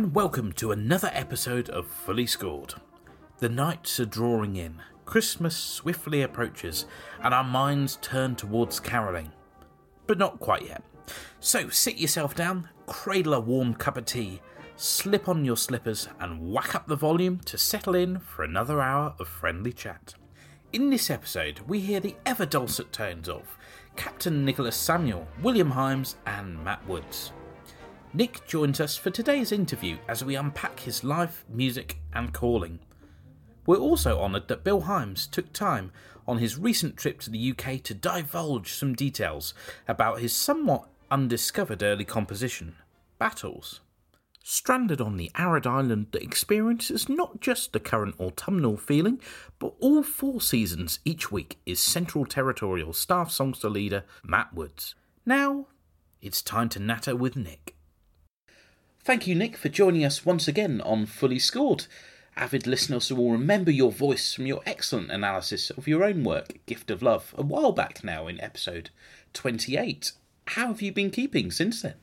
And welcome to another episode of Fully Scored. The nights are drawing in, Christmas swiftly approaches, and our minds turn towards caroling. But not quite yet. So sit yourself down, cradle a warm cup of tea, slip on your slippers, and whack up the volume to settle in for another hour of friendly chat. In this episode, we hear the ever dulcet tones of Captain Nicholas Samuel, William Himes, and Matt Woods. Nick joins us for today's interview as we unpack his life, music, and calling. We're also honoured that Bill Himes took time on his recent trip to the UK to divulge some details about his somewhat undiscovered early composition, Battles. Stranded on the arid island the experience is not just the current autumnal feeling, but all four seasons each week is Central Territorial Staff Songster leader Matt Woods. Now, it's time to natter with Nick. Thank you, Nick, for joining us once again on Fully Scored. Avid listeners will remember your voice from your excellent analysis of your own work, Gift of Love, a while back now in episode 28. How have you been keeping since then?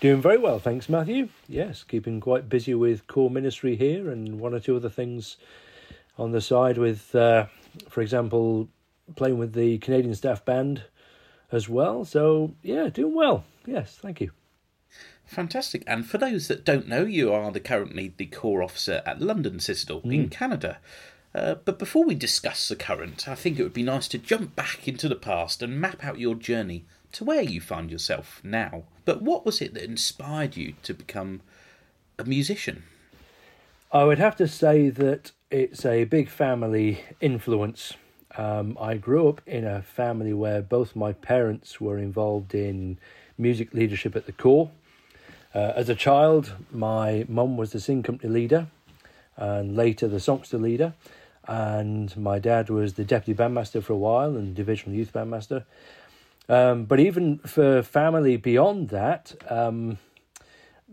Doing very well, thanks, Matthew. Yes, keeping quite busy with corps ministry here and one or two other things on the side with, uh, for example, playing with the Canadian Staff Band as well. So, yeah, doing well. Yes, thank you. Fantastic. And for those that don't know, you are the currently the corps officer at London Citadel mm. in Canada. Uh, but before we discuss the current, I think it would be nice to jump back into the past and map out your journey to where you find yourself now. But what was it that inspired you to become a musician? I would have to say that it's a big family influence. Um, I grew up in a family where both my parents were involved in music leadership at the corps. Uh, as a child, my mum was the sing company leader and later the songster leader. And my dad was the deputy bandmaster for a while and divisional youth bandmaster. Um, but even for family beyond that, um,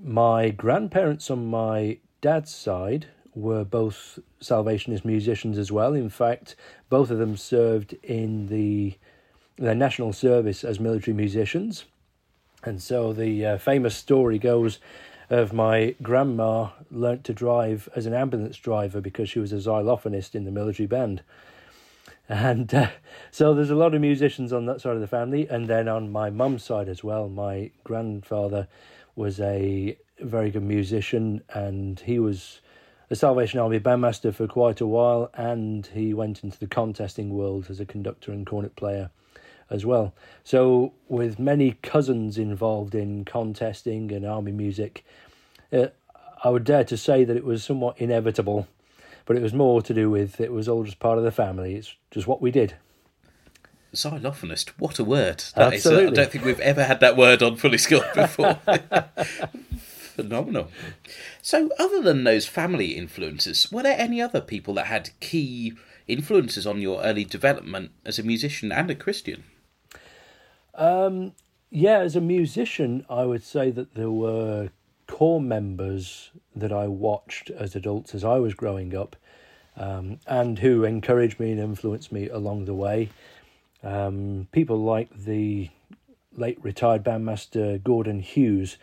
my grandparents on my dad's side were both Salvationist musicians as well. In fact, both of them served in the their national service as military musicians. And so the uh, famous story goes of my grandma learnt to drive as an ambulance driver because she was a xylophonist in the military band. And uh, so there's a lot of musicians on that side of the family. And then on my mum's side as well, my grandfather was a very good musician and he was a Salvation Army bandmaster for quite a while. And he went into the contesting world as a conductor and cornet player as well. So, with many cousins involved in contesting and army music, uh, I would dare to say that it was somewhat inevitable, but it was more to do with it was all just part of the family. It's just what we did. Xylophonist, what a word! That Absolutely. Is, uh, I don't think we've ever had that word on Fully Scored before. Phenomenal. So, other than those family influences, were there any other people that had key influences on your early development as a musician and a Christian? Um, yeah, as a musician, I would say that there were corps members that I watched as adults as I was growing up, um, and who encouraged me and influenced me along the way. Um, people like the late retired bandmaster Gordon Hughes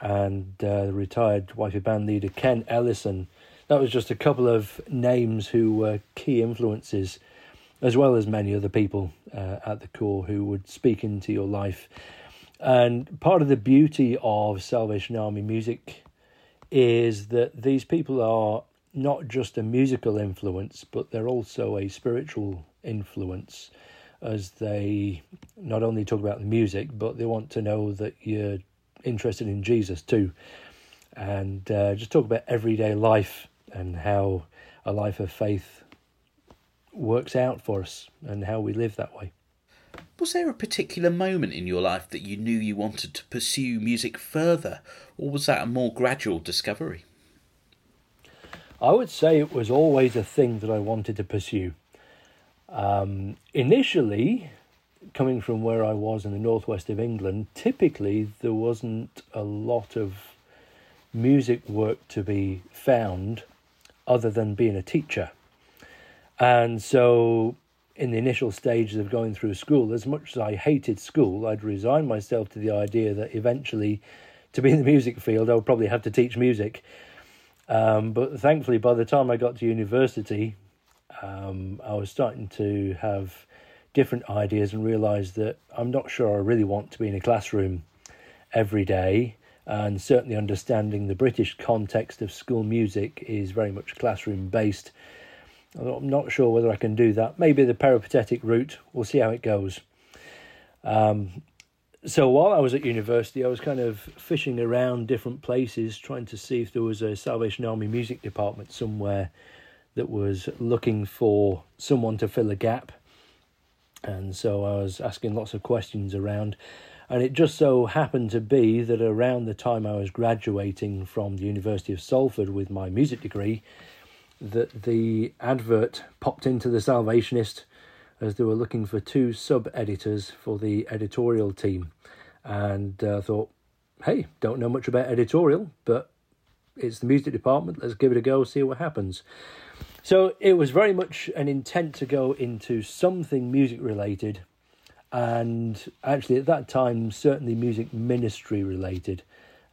and uh, the retired YP band leader Ken Ellison. That was just a couple of names who were key influences as well as many other people uh, at the corps who would speak into your life. And part of the beauty of Salvation Army music is that these people are not just a musical influence, but they're also a spiritual influence as they not only talk about the music, but they want to know that you're interested in Jesus too. And uh, just talk about everyday life and how a life of faith works out for us and how we live that way. Was there a particular moment in your life that you knew you wanted to pursue music further, or was that a more gradual discovery? I would say it was always a thing that I wanted to pursue. Um, initially, coming from where I was in the northwest of England, typically there wasn't a lot of music work to be found other than being a teacher. And so, in the initial stages of going through school, as much as I hated school, I'd resigned myself to the idea that eventually to be in the music field, I would probably have to teach music. Um, but thankfully, by the time I got to university, um, I was starting to have different ideas and realised that I'm not sure I really want to be in a classroom every day. And certainly, understanding the British context of school music is very much classroom based. I'm not sure whether I can do that. Maybe the peripatetic route. We'll see how it goes. Um, so while I was at university, I was kind of fishing around different places, trying to see if there was a Salvation Army music department somewhere that was looking for someone to fill a gap. And so I was asking lots of questions around. And it just so happened to be that around the time I was graduating from the University of Salford with my music degree, that the advert popped into the Salvationist as they were looking for two sub editors for the editorial team. And uh, thought, hey, don't know much about editorial, but it's the music department. Let's give it a go, see what happens. So it was very much an intent to go into something music related, and actually at that time, certainly music ministry related.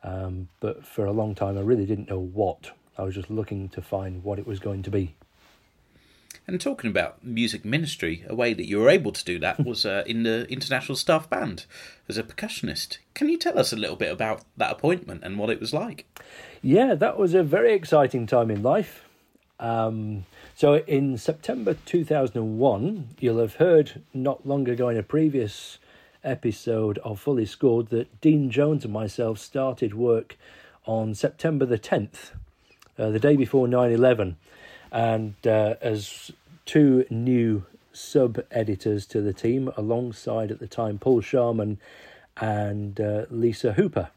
Um, but for a long time, I really didn't know what. I was just looking to find what it was going to be. And talking about music ministry, a way that you were able to do that was uh, in the International Staff Band as a percussionist. Can you tell us a little bit about that appointment and what it was like? Yeah, that was a very exciting time in life. Um, so in September 2001, you'll have heard not long ago in a previous episode of Fully Scored that Dean Jones and myself started work on September the 10th, uh, the day before 9 11 and uh, as two new sub editors to the team, alongside at the time Paul Sharman and uh, Lisa Hooper.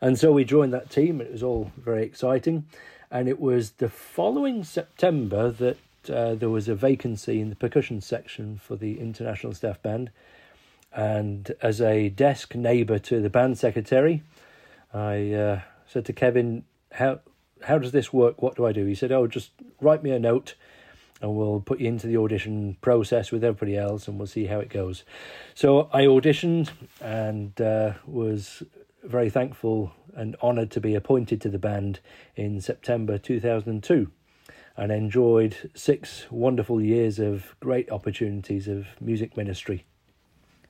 And so we joined that team, it was all very exciting. And it was the following September that uh, there was a vacancy in the percussion section for the International Staff Band. And as a desk neighbour to the band secretary, I uh, said to Kevin, "How how does this work? What do I do? He said, oh, just write me a note and we'll put you into the audition process with everybody else and we'll see how it goes. So I auditioned and uh, was very thankful and honoured to be appointed to the band in September 2002 and enjoyed six wonderful years of great opportunities of music ministry.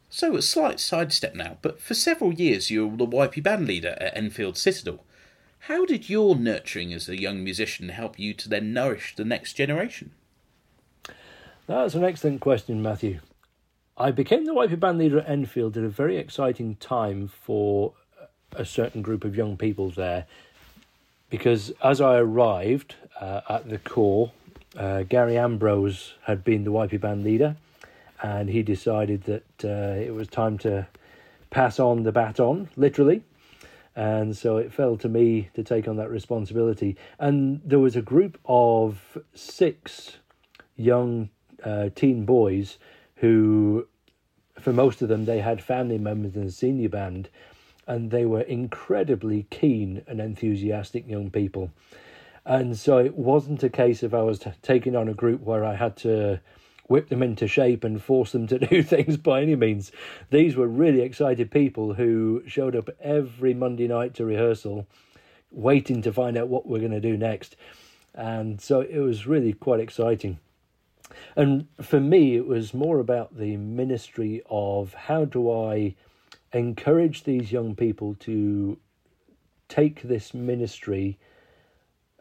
So, a slight sidestep now, but for several years you were the YP band leader at Enfield Citadel. How did your nurturing as a young musician help you to then nourish the next generation? That's an excellent question, Matthew. I became the YP band leader at Enfield at a very exciting time for a certain group of young people there because as I arrived uh, at the core, uh, Gary Ambrose had been the YP band leader and he decided that uh, it was time to pass on the baton, literally, and so it fell to me to take on that responsibility. And there was a group of six young uh, teen boys who, for most of them, they had family members in the senior band, and they were incredibly keen and enthusiastic young people. And so it wasn't a case of I was t- taking on a group where I had to whip them into shape and force them to do things by any means. These were really excited people who showed up every Monday night to rehearsal, waiting to find out what we're going to do next. And so it was really quite exciting. And for me, it was more about the ministry of how do I encourage these young people to take this ministry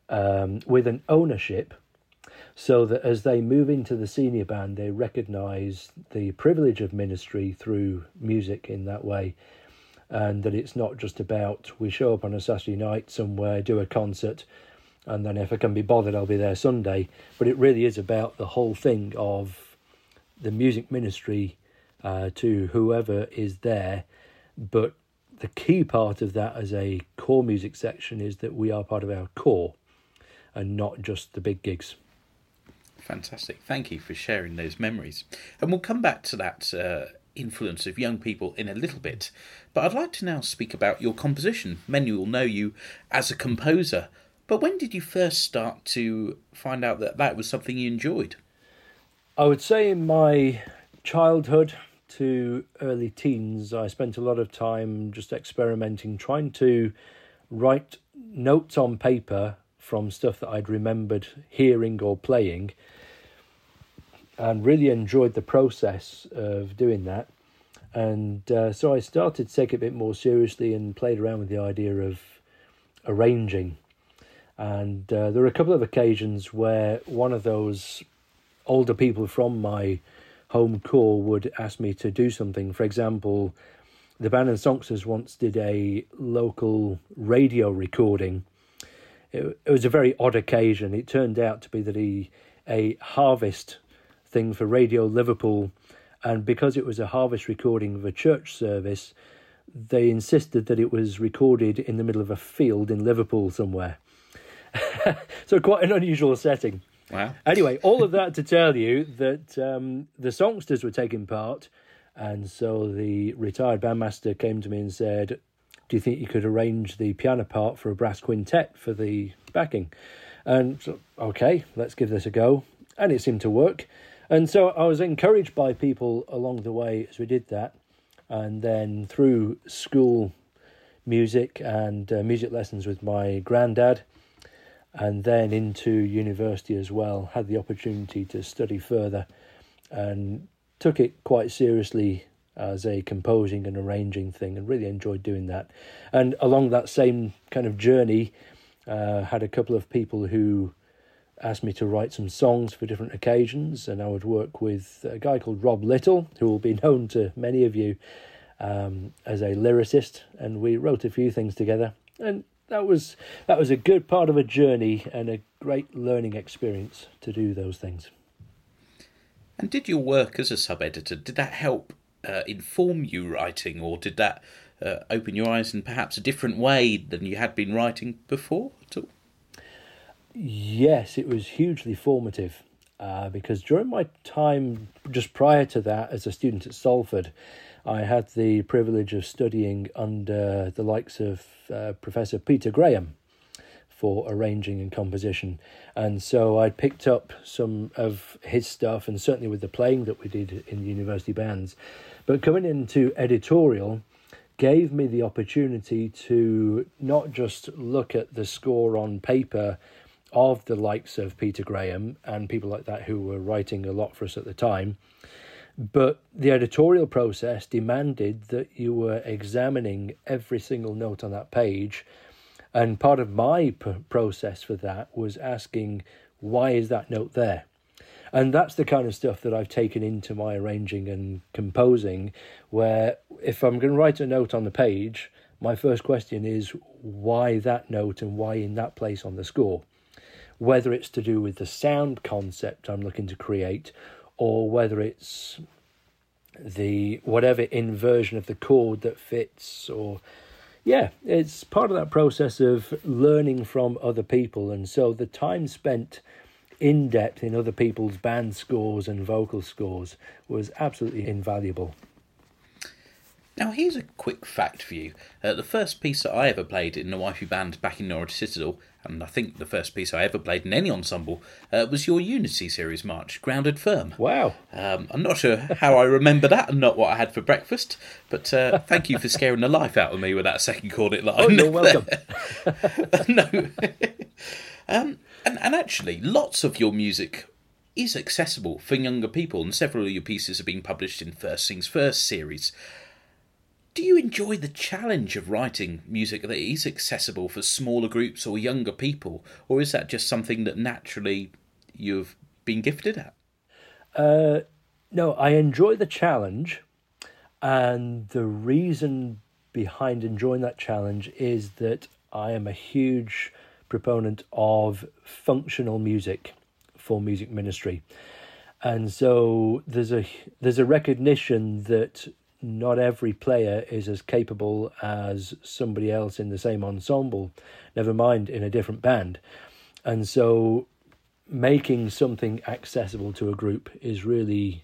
um, with an ownership so that as they move into the senior band, they recognize the privilege of ministry through music in that way. And that it's not just about we show up on a Saturday night somewhere, do a concert, and then if I can be bothered, I'll be there Sunday. But it really is about the whole thing of the music ministry uh, to whoever is there. But the key part of that as a corps music section is that we are part of our corps and not just the big gigs. Fantastic. Thank you for sharing those memories. And we'll come back to that uh, influence of young people in a little bit. But I'd like to now speak about your composition. Many will know you as a composer. But when did you first start to find out that that was something you enjoyed? I would say in my childhood, to early teens, I spent a lot of time just experimenting, trying to write notes on paper from stuff that I'd remembered hearing or playing, and really enjoyed the process of doing that. And uh, so I started to take it a bit more seriously and played around with the idea of arranging. And uh, there were a couple of occasions where one of those older people from my home corps would ask me to do something. For example, the band and songsters once did a local radio recording. It, it was a very odd occasion. It turned out to be that he a harvest thing for Radio Liverpool, and because it was a harvest recording of a church service, they insisted that it was recorded in the middle of a field in Liverpool somewhere. so quite an unusual setting. Wow. Anyway, all of that to tell you that um, the songsters were taking part, and so the retired bandmaster came to me and said, "Do you think you could arrange the piano part for a brass quintet for the backing?" And so, okay, let's give this a go, and it seemed to work. And so I was encouraged by people along the way as we did that, and then through school music and uh, music lessons with my granddad and then into university as well. Had the opportunity to study further and took it quite seriously as a composing and arranging thing and really enjoyed doing that. And along that same kind of journey, uh, had a couple of people who asked me to write some songs for different occasions, and I would work with a guy called Rob Little, who will be known to many of you um, as a lyricist, and we wrote a few things together. And that was that was a good part of a journey and a great learning experience to do those things. And did your work as a sub editor did that help uh, inform you writing, or did that uh, open your eyes in perhaps a different way than you had been writing before at all? Yes, it was hugely formative uh, because during my time just prior to that as a student at Salford, I had the privilege of studying under the likes of uh, Professor Peter Graham for arranging and composition. And so I picked up some of his stuff, and certainly with the playing that we did in university bands. But coming into editorial gave me the opportunity to not just look at the score on paper of the likes of Peter Graham and people like that who were writing a lot for us at the time but the editorial process demanded that you were examining every single note on that page. And part of my p- process for that was asking, why is that note there? And that's the kind of stuff that I've taken into my arranging and composing, where if I'm going to write a note on the page, my first question is why that note and why in that place on the score? Whether it's to do with the sound concept I'm looking to create or whether it's the whatever inversion of the chord that fits or yeah it's part of that process of learning from other people. And so the time spent in depth in other people's band scores and vocal scores was absolutely invaluable now, here's a quick fact for you. Uh, the first piece that I ever played in the YP band back in Norwich Citadel, and I think the first piece I ever played in any ensemble, uh, was your Unity series march, Grounded Firm. Wow. Um, I'm not sure how I remember that and not what I had for breakfast, but uh, thank you for scaring the life out of me with that second chord line. Oh, you're welcome. no. um, and, and actually, lots of your music is accessible for younger people, and several of your pieces have been published in First Things First series do you enjoy the challenge of writing music that is accessible for smaller groups or younger people, or is that just something that naturally you've been gifted at? Uh, no, I enjoy the challenge, and the reason behind enjoying that challenge is that I am a huge proponent of functional music for music ministry. And so there's a there's a recognition that not every player is as capable as somebody else in the same ensemble, never mind in a different band. And so making something accessible to a group is really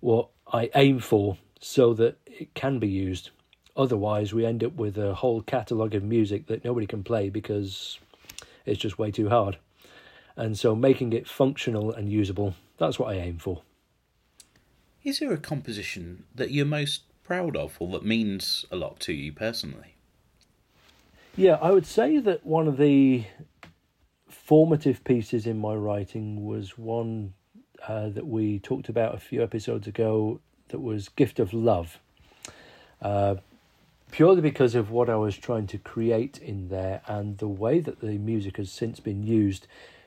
what I aim for so that it can be used. Otherwise, we end up with a whole catalogue of music that nobody can play because it's just way too hard. And so making it functional and usable, that's what I aim for. Is there a composition that you're most proud of or that means a lot to you personally? Yeah, I would say that one of the formative pieces in my writing was one uh, that we talked about a few episodes ago that was Gift of Love. Uh, purely because of what I was trying to create in there and the way that the music has since been used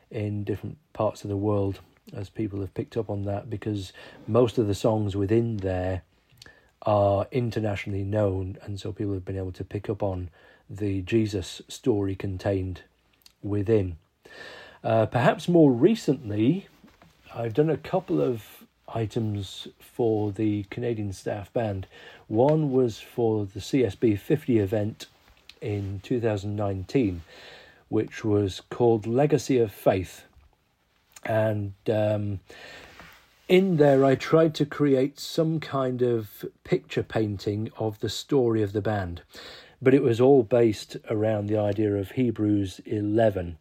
in different parts of the world, as people have picked up on that, because most of the songs within there are internationally known, and so people have been able to pick up on the Jesus story contained within. Uh, perhaps more recently, I've done a couple of items for the Canadian Staff Band. One was for the CSB 50 event in 2019, which was called Legacy of Faith. And um, in there, I tried to create some kind of picture painting of the story of the band but it was all based around the idea of Hebrews 11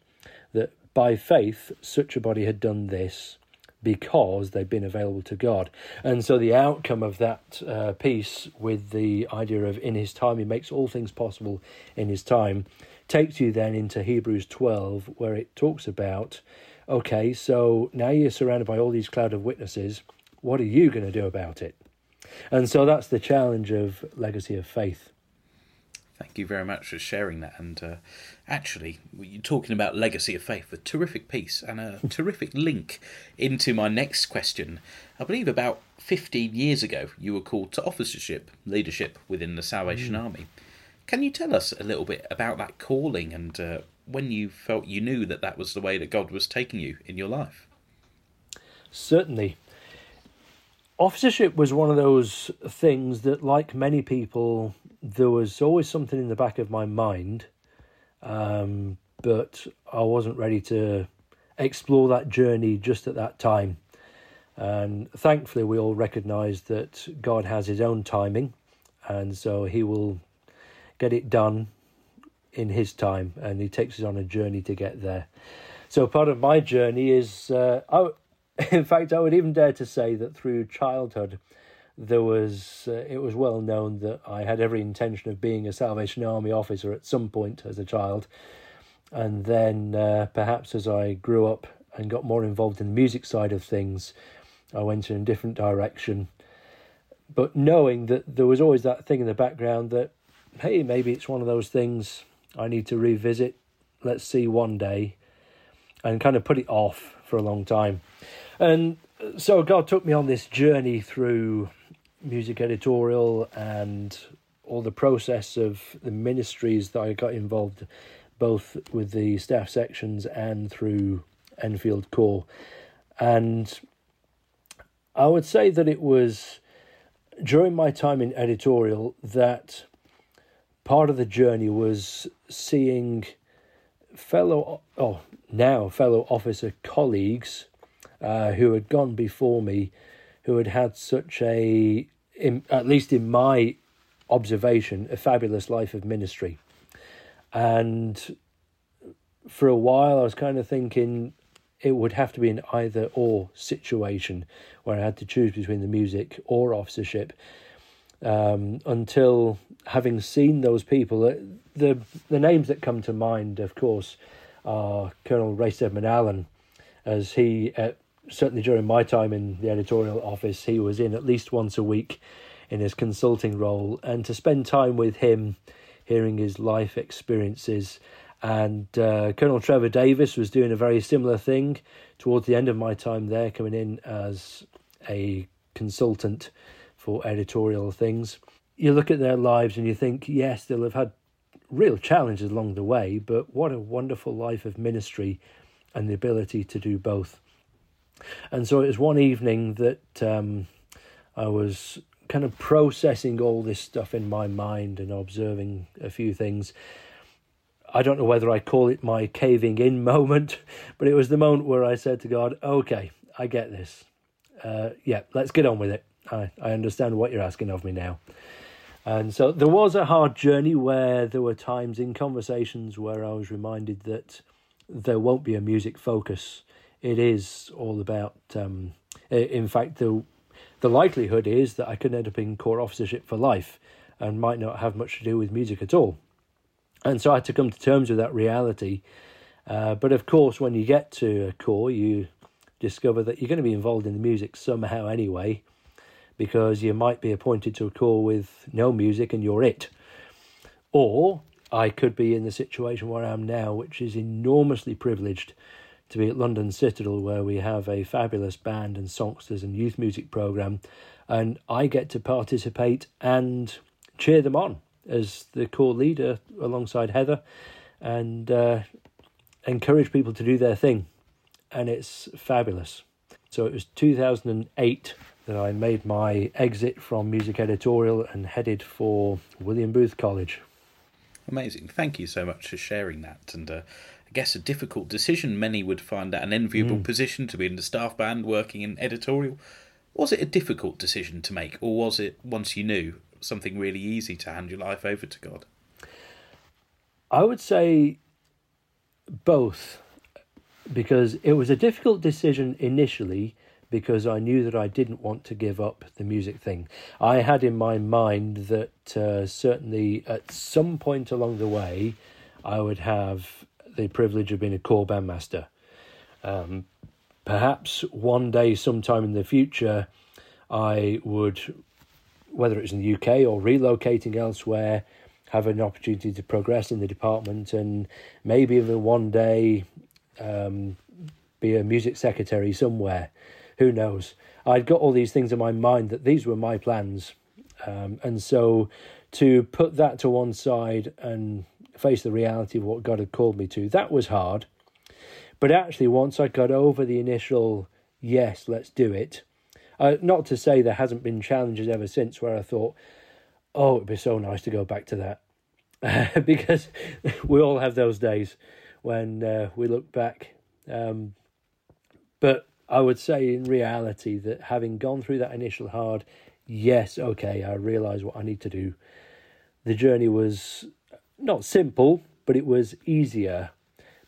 that by faith such a body had done this because they'd been available to God. And so the outcome of that uh, piece with the idea of in his time, he makes all things possible in his time, takes you then into Hebrews 12, where it talks about okay, so now you're surrounded by all these cloud of witnesses. What are you going to do about it? And so that's the challenge of legacy of faith. Thank you very much for sharing that. And uh, actually, you're talking about legacy of faith, a terrific piece and a terrific link into my next question. I believe about 15 years ago, you were called to officership, leadership within the Salvation mm. Army. Can you tell us a little bit about that calling and uh, when you felt you knew that that was the way that God was taking you in your life? Certainly. Officership was one of those things that, like many people, there was always something in the back of my mind, um, but I wasn't ready to explore that journey just at that time. And thankfully, we all recognize that God has His own timing, and so He will get it done in His time, and He takes us on a journey to get there. So, part of my journey is, uh, I, in fact, I would even dare to say that through childhood, there was uh, it was well known that I had every intention of being a Salvation Army officer at some point as a child, and then uh, perhaps as I grew up and got more involved in the music side of things, I went in a different direction. But knowing that there was always that thing in the background that, hey, maybe it's one of those things I need to revisit. Let's see one day, and kind of put it off for a long time. And so God took me on this journey through music editorial and all the process of the ministries that I got involved both with the staff sections and through Enfield Corps. And I would say that it was during my time in editorial that part of the journey was seeing fellow, oh, now fellow officer colleagues uh, who had gone before me, who had had such a in, at least in my observation, a fabulous life of ministry. And for a while, I was kind of thinking it would have to be an either or situation where I had to choose between the music or officership. Um, until having seen those people, uh, the the names that come to mind, of course, are Colonel Ray Steadman Allen, as he uh, certainly during my time in the editorial office, he was in at least once a week in his consulting role, and to spend time with him, hearing his life experiences. And uh, Colonel Trevor Davis was doing a very similar thing towards the end of my time there, coming in as a consultant for editorial things. You look at their lives and you think, yes, they'll have had real challenges along the way, but what a wonderful life of ministry and the ability to do both. And so it was one evening that um, I was kind of processing all this stuff in my mind and observing a few things. I don't know whether I call it my caving in moment, but it was the moment where I said to God, okay, I get this. Uh, yeah, let's get on with it. I, I understand what you're asking of me now. And so there was a hard journey where there were times in conversations where I was reminded that there won't be a music focus it is all about. Um, in fact, the the likelihood is that I could end up in corps officership for life and might not have much to do with music at all. And so I had to come to terms with that reality. Uh, but of course, when you get to a corps, you discover that you're going to be involved in the music somehow anyway, because you might be appointed to a corps with no music and you're it. Or I could be in the situation where I am now, which is enormously privileged to be at London Citadel, where we have a fabulous band and songsters and youth music program, and I get to participate and cheer them on as the corps leader alongside Heather, and uh, encourage people to do their thing, and it's fabulous. So it was 2008 that I made my exit from music editorial and headed for William Booth College. Amazing. Thank you so much for sharing that. And uh, I guess a difficult decision. Many would find that an enviable mm. position to be in the staff band working in editorial. Was it a difficult decision to make, or was it, once you knew, something really easy to hand your life over to God? I would say both, because it was a difficult decision initially because I knew that I didn't want to give up the music thing. I had in my mind that uh, certainly at some point along the way, I would have the privilege of being a corps bandmaster. Um, perhaps one day, sometime in the future, I would, whether it's in the UK or relocating elsewhere, have an opportunity to progress in the department and maybe even one day um, be a music secretary somewhere who knows? I'd got all these things in my mind that these were my plans. Um, and so to put that to one side and face the reality of what God had called me to, that was hard. But actually, once I got over the initial, yes, let's do it, uh, not to say there hasn't been challenges ever since where I thought, oh, it'd be so nice to go back to that. because we all have those days when uh, we look back. Um, but I would say in reality that having gone through that initial hard, yes, okay, I realise what I need to do. The journey was not simple, but it was easier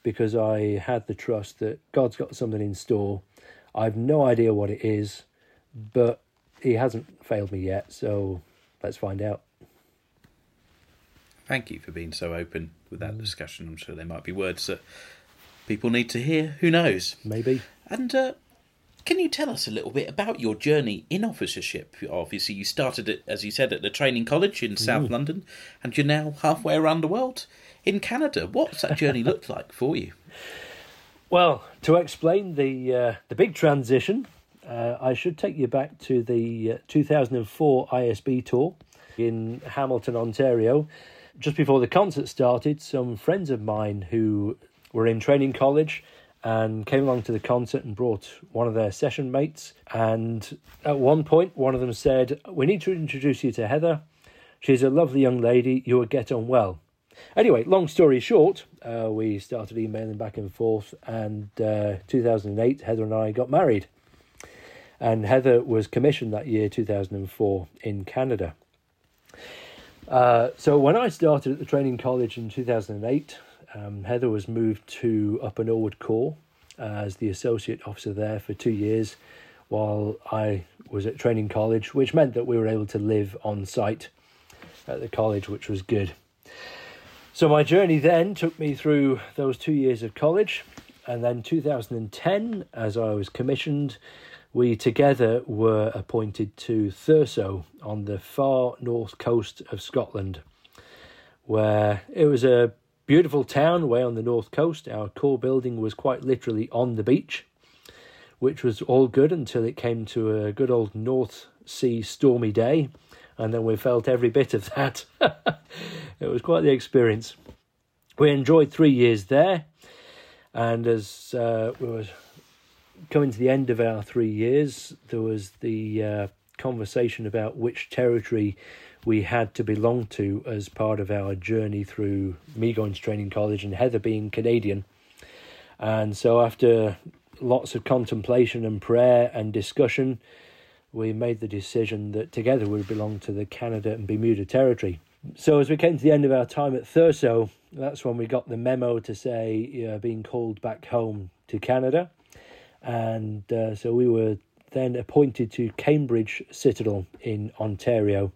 because I had the trust that God's got something in store. I've no idea what it is, but He hasn't failed me yet, so let's find out. Thank you for being so open with that discussion. I'm sure there might be words that people need to hear. Who knows? Maybe. And uh, can you tell us a little bit about your journey in officership? Obviously, you started it, as you said, at the training college in South mm. London, and you're now halfway around the world in Canada. What's that journey looked like for you? Well, to explain the uh, the big transition, uh, I should take you back to the uh, 2004 ISB tour in Hamilton, Ontario. Just before the concert started, some friends of mine who were in training college and came along to the concert and brought one of their session mates. And at one point, one of them said, We need to introduce you to Heather. She's a lovely young lady. You will get on well. Anyway, long story short, uh, we started emailing back and forth, and uh, 2008, Heather and I got married. And Heather was commissioned that year, 2004, in Canada. Uh, so when I started at the training college in 2008, um, Heather was moved to Upper Norwood Corps as the associate officer there for two years while I was at training college, which meant that we were able to live on site at the college, which was good. So my journey then took me through those two years of college, and then 2010, as I was commissioned, we together were appointed to Thurso on the far north coast of Scotland, where it was a Beautiful town way on the north coast. Our corps building was quite literally on the beach, which was all good until it came to a good old North Sea stormy day, and then we felt every bit of that. it was quite the experience. We enjoyed three years there, and as uh, we were coming to the end of our three years, there was the uh, conversation about which territory we had to belong to as part of our journey through me going to training college and Heather being Canadian. And so, after lots of contemplation and prayer and discussion, we made the decision that together we would belong to the Canada and Bermuda territory. So, as we came to the end of our time at Thurso, that's when we got the memo to say you know, being called back home to Canada. And uh, so we were then appointed to Cambridge Citadel in Ontario.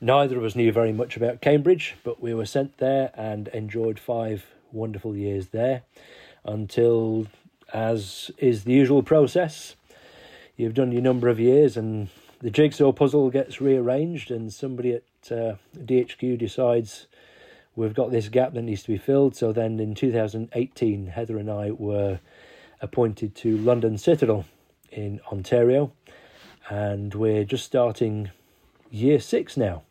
Neither of us knew very much about Cambridge, but we were sent there and enjoyed five wonderful years there until, as is the usual process, you've done your number of years and the jigsaw puzzle gets rearranged, and somebody at uh, DHQ decides we've got this gap that needs to be filled. So then in 2018, Heather and I were appointed to London Citadel in Ontario, and we're just starting year six now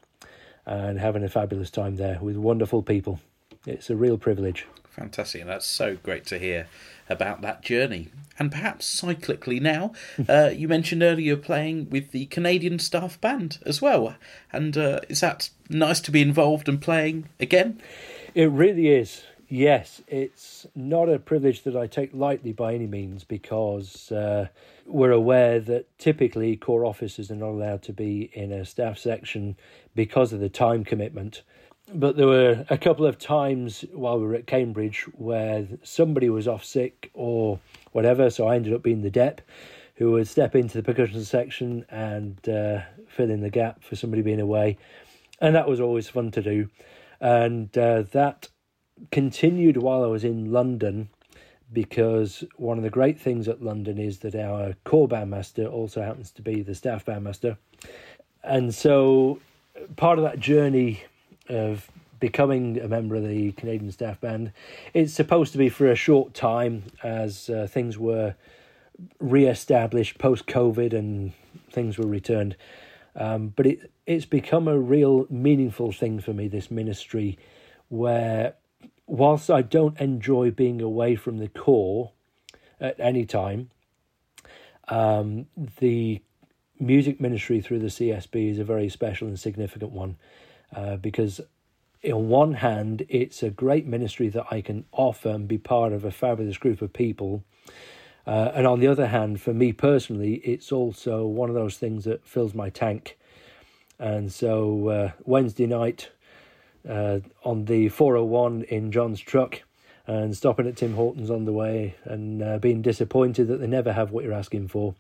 and having a fabulous time there with wonderful people. It's a real privilege. Fantastic, and that's so great to hear about that journey. And perhaps cyclically now, uh, you mentioned earlier playing with the Canadian staff band as well. And uh, is that nice to be involved and playing again? It really is. Yes, it's not a privilege that I take lightly by any means because uh, we're aware that typically corps officers are not allowed to be in a staff section because of the time commitment. But there were a couple of times while we were at Cambridge where somebody was off sick or whatever, so I ended up being the DEP who would step into the percussion section and uh, fill in the gap for somebody being away. And that was always fun to do. And uh, that continued while I was in London because one of the great things at London is that our corps bandmaster also happens to be the staff bandmaster. And so part of that journey of becoming a member of the Canadian Staff Band. It's supposed to be for a short time as uh, things were re-established post COVID and things were returned. Um, but it it's become a real meaningful thing for me. This ministry, where whilst I don't enjoy being away from the corps at any time, um, the music ministry through the CSB is a very special and significant one uh, because on one hand, it's a great ministry that I can offer and be part of a fabulous group of people. Uh, and on the other hand, for me personally, it's also one of those things that fills my tank. And so uh, Wednesday night uh, on the 401 in John's truck and stopping at Tim Hortons on the way and uh, being disappointed that they never have what you're asking for.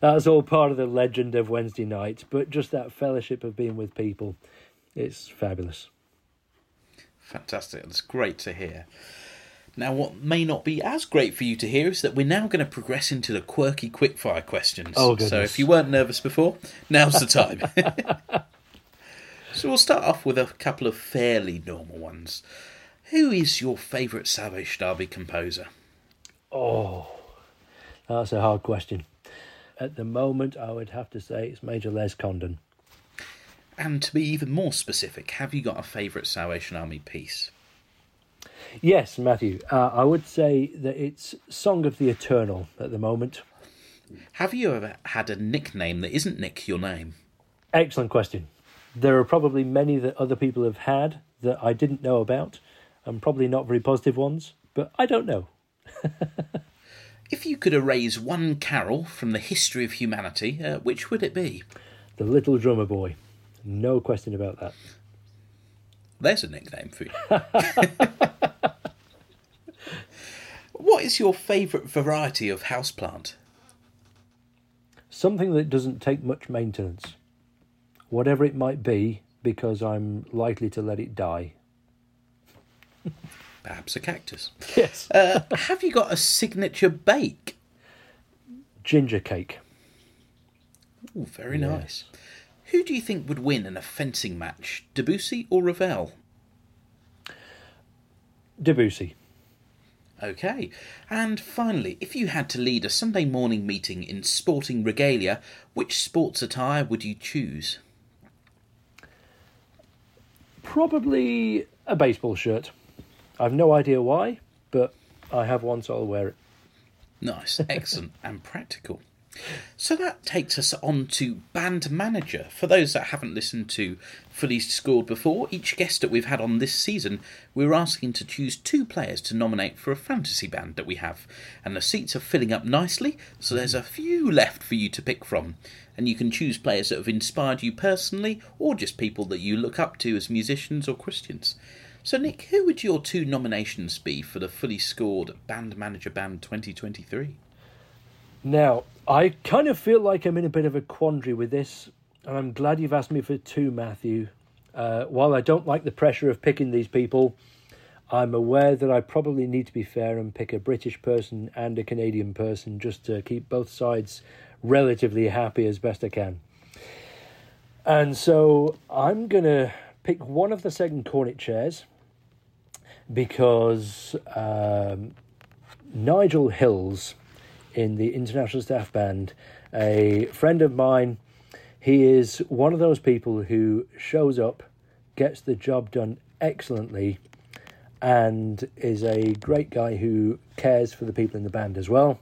That's all part of the legend of Wednesday night, but just that fellowship of being with people, it's fabulous. Fantastic. That's great to hear. Now, what may not be as great for you to hear is that we're now going to progress into the quirky quickfire questions. Oh, goodness. So, if you weren't nervous before, now's the time. so, we'll start off with a couple of fairly normal ones. Who is your favourite Salvation Army composer? Oh, that's a hard question. At the moment, I would have to say it's Major Les Condon. And to be even more specific, have you got a favourite Salvation Army piece? Yes, Matthew. Uh, I would say that it's Song of the Eternal at the moment. Have you ever had a nickname that isn't Nick your name? Excellent question. There are probably many that other people have had that I didn't know about, and probably not very positive ones, but I don't know. If you could erase one carol from the history of humanity, uh, which would it be? The Little Drummer Boy. No question about that. There's a nickname for you. what is your favourite variety of houseplant? Something that doesn't take much maintenance, whatever it might be, because I'm likely to let it die. Perhaps a cactus. Yes. Uh, have you got a signature bake? Ginger cake. Ooh, very Yes. nice. Who do you think would win in a fencing match, Debussy or Ravel? Debussy. Okay. And finally, if you had to lead a Sunday morning meeting in sporting regalia, which sports attire would you choose? Probably a baseball shirt. I've no idea why, but I have one, so I'll wear it. Nice, excellent, and practical. So that takes us on to band manager. For those that haven't listened to Fully Scored before, each guest that we've had on this season, we're asking to choose two players to nominate for a fantasy band that we have. And the seats are filling up nicely, so there's a few left for you to pick from. And you can choose players that have inspired you personally, or just people that you look up to as musicians or Christians. So, Nick, who would your two nominations be for the Fully Scored Band Manager Band 2023? Now, I kind of feel like I'm in a bit of a quandary with this, and I'm glad you've asked me for two, Matthew. Uh, while I don't like the pressure of picking these people, I'm aware that I probably need to be fair and pick a British person and a Canadian person just to keep both sides relatively happy as best I can. And so I'm going to pick one of the second cornet chairs because um, Nigel Hills in the International Staff Band, a friend of mine. He is one of those people who shows up, gets the job done excellently, and is a great guy who cares for the people in the band as well.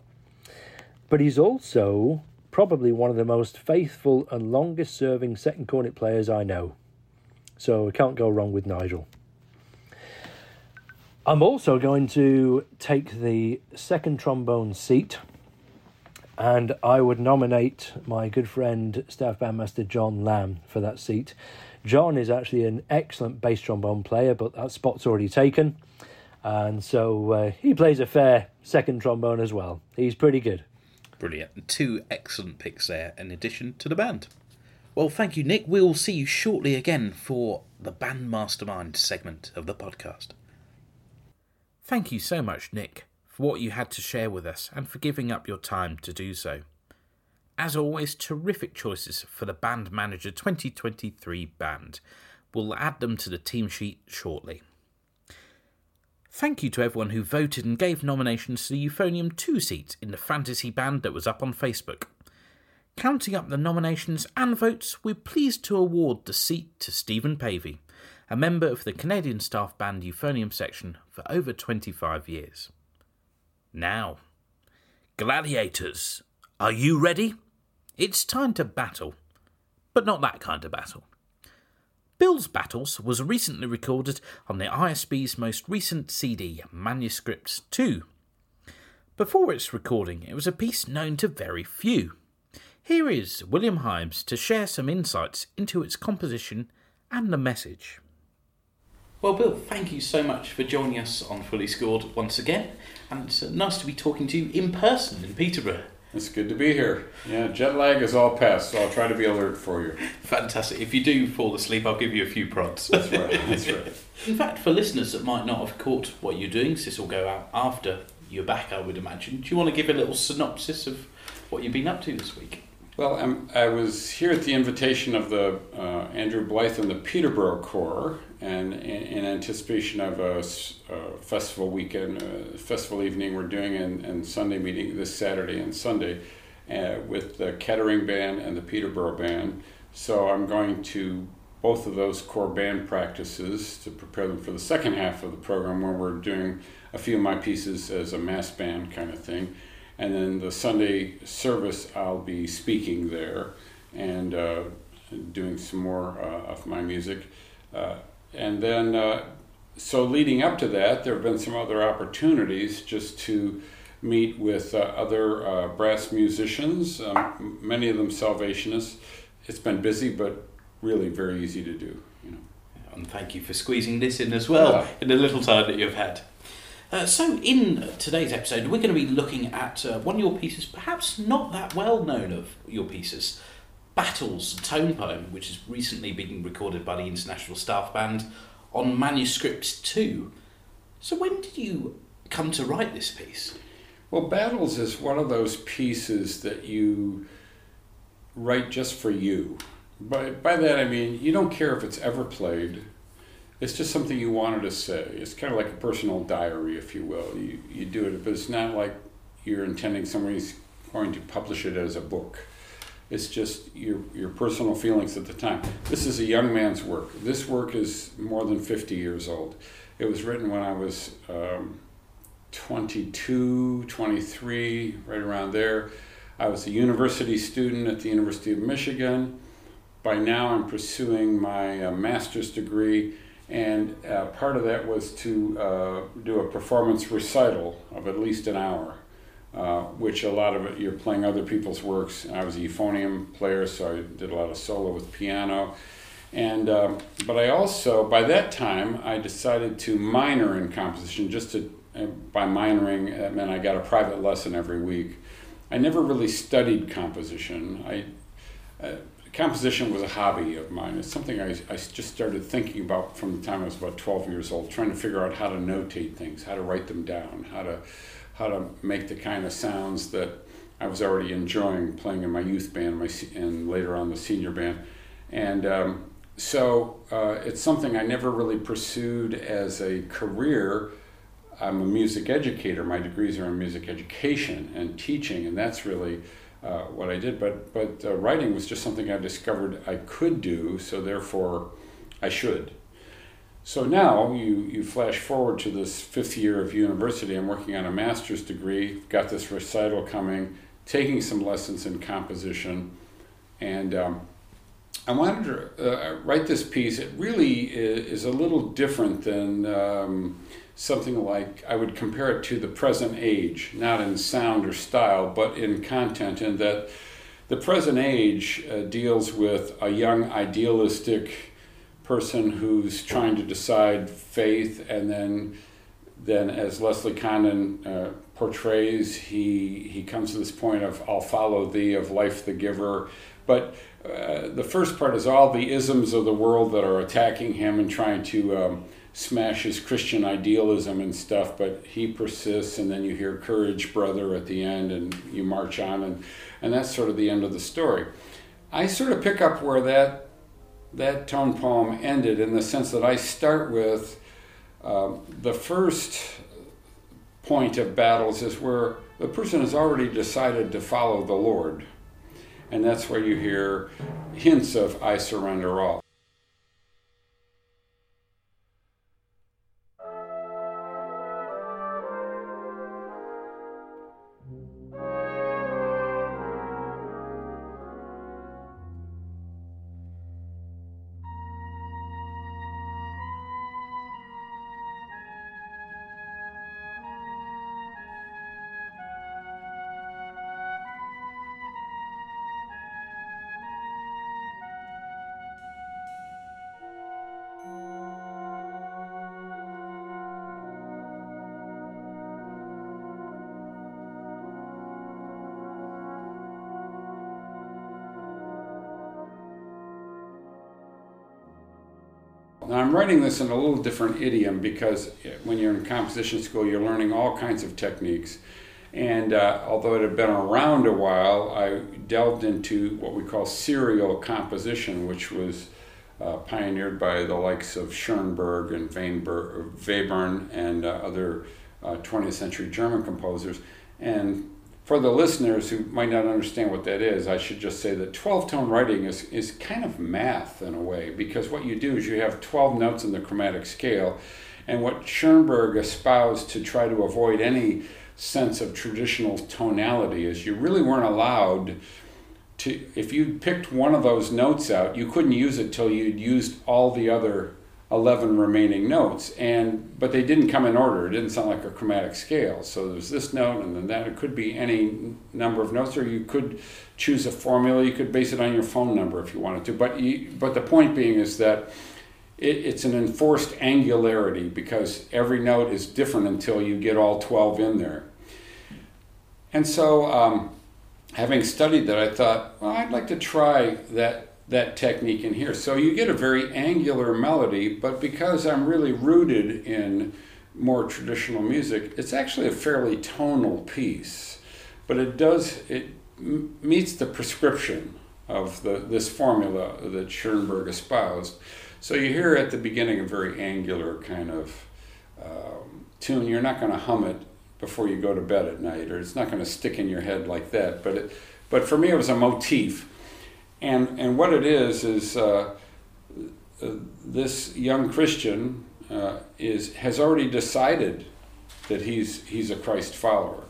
But he's also probably one of the most faithful and longest serving second cornet players I know. So we can't go wrong with Nigel. I'm also going to take the second trombone seat and I would nominate my good friend, staff bandmaster John Lam, for that seat. John is actually an excellent bass trombone player, but that spot's already taken. And so uh, he plays a fair second trombone as well. He's pretty good. Brilliant. Two excellent picks there in addition to the band. Well, thank you, Nick. We'll see you shortly again for the Band Mastermind segment of the podcast. Thank you so much, Nick for what you had to share with us and for giving up your time to do so. As always, terrific choices for the Band Manager 2023 band. We'll add them to the team sheet shortly. Thank you to everyone who voted and gave nominations to the Euphonium 2 seat in the fantasy band that was up on Facebook. Counting up the nominations and votes, we're pleased to award the seat to Stephen Pavey, a member of the Canadian staff band Euphonium section for over 25 years. Now, gladiators, are you ready? It's time to battle, but not that kind of battle. Bill's Battles was recently recorded on the ISB's most recent CD, Manuscripts 2. Before its recording, it was a piece known to very few. Here is William Himes to share some insights into its composition and the message. Well, Bill, thank you so much for joining us on Fully Scored once again, and it's uh, nice to be talking to you in person in Peterborough. It's good to be here. Yeah, jet lag is all past, so I'll try to be alert for you. Fantastic. If you do fall asleep, I'll give you a few prods. That's right. That's right. in fact, for listeners that might not have caught what you're doing, this will go out after you're back, I would imagine. Do you want to give a little synopsis of what you've been up to this week? Well, I'm, i was here at the invitation of the uh, Andrew Blythe and the Peterborough Corps, and in, anticipation of a, a, festival weekend, a festival evening we're doing and, and Sunday meeting this Saturday and Sunday uh, with the Kettering Band and the Peterborough Band. So I'm going to both of those corps band practices to prepare them for the second half of the program where we're doing a few of my pieces as a mass band kind of thing. And then the Sunday service, I'll be speaking there and uh, doing some more uh, of my music. Uh, and then, uh, so leading up to that, there have been some other opportunities just to meet with uh, other uh, brass musicians, um, many of them Salvationists. It's been busy, but really very easy to do. You know. And thank you for squeezing this in as well yeah. in the little time that you've had. Uh, so, in today's episode, we're going to be looking at uh, one of your pieces, perhaps not that well known of your pieces, Battles, tone poem, which has recently been recorded by the International Staff Band on Manuscript 2. So, when did you come to write this piece? Well, Battles is one of those pieces that you write just for you. By, by that I mean, you don't care if it's ever played. It's just something you wanted to say. It's kind of like a personal diary, if you will. You, you do it, but it's not like you're intending somebody's going to publish it as a book. It's just your, your personal feelings at the time. This is a young man's work. This work is more than 50 years old. It was written when I was um, 22, 23, right around there. I was a university student at the University of Michigan. By now, I'm pursuing my uh, master's degree, and uh, part of that was to uh, do a performance recital of at least an hour uh, which a lot of it you're playing other people's works. I was a euphonium player, so I did a lot of solo with piano. And um, but I also by that time I decided to minor in composition. Just to uh, by minoring, that meant I got a private lesson every week, I never really studied composition. I uh, composition was a hobby of mine. It's something I, I just started thinking about from the time I was about 12 years old, trying to figure out how to notate things, how to write them down, how to how to make the kind of sounds that I was already enjoying playing in my youth band, my and later on the senior band, and um, so uh, it's something I never really pursued as a career. I'm a music educator. My degrees are in music education and teaching, and that's really uh, what I did. But but uh, writing was just something I discovered I could do, so therefore I should. So now you, you flash forward to this fifth year of university. I'm working on a master's degree, got this recital coming, taking some lessons in composition, and um, I wanted to uh, write this piece. It really is, a little different than um, something like I would compare it to the present age, not in sound or style, but in content, in that the present age uh, deals with a young idealistic person who's trying to decide faith, and then then as Leslie Condon uh, portrays, he he comes to this point of "I'll follow thee," of life the giver. But uh, the first part is all the isms of the world that are attacking him and trying to um, smash his Christian idealism and stuff. But he persists, and then you hear "Courage, brother" at the end, and you march on, and and that's sort of the end of the story. I sort of pick up where that that tone poem ended in the sense that I start with um, the first point of battles is where the person has already decided to follow the Lord. And that's where you hear hints of I surrender all. I'm writing this in a little different idiom because when you're in composition school, you're learning all kinds of techniques. And uh, although it had been around a while, I delved into what we call serial composition, which was uh, pioneered by the likes of Schoenberg and Webern and uh, other 20th uh, century German composers. And for the listeners who might not understand what that is, I should just say that 12 tone writing is, is kind of math in a way, because what you do is you have 12 notes in the chromatic scale, and what Schoenberg espoused to try to avoid any sense of traditional tonality is you really weren't allowed to, if you picked one of those notes out, you couldn't use it till you'd used all the other 11 remaining notes and but they didn't come in order. It didn't sound like a chromatic scale. So there's this note and then that. It could be any number of notes or you could choose a formula. You could base it on your phone number if you wanted to. But you, but the point being is that it, it's an enforced angularity because every note is different until you get all 12 in there. And so um, having studied that i thought well i'd like to try that that technique in here. So you get a very angular melody, but because I'm really rooted in more traditional music, it's actually a fairly tonal piece. But it does, it meets the prescription of the, this formula that Schoenberg espoused. So you hear at the beginning a very angular kind of um, tune. You're not going to hum it before you go to bed at night, or it's not going to stick in your head like that. But it, but for me, it was a motif and and what it is is uh, uh, this young Christian uh, is has already decided that he's he's a Christ follower,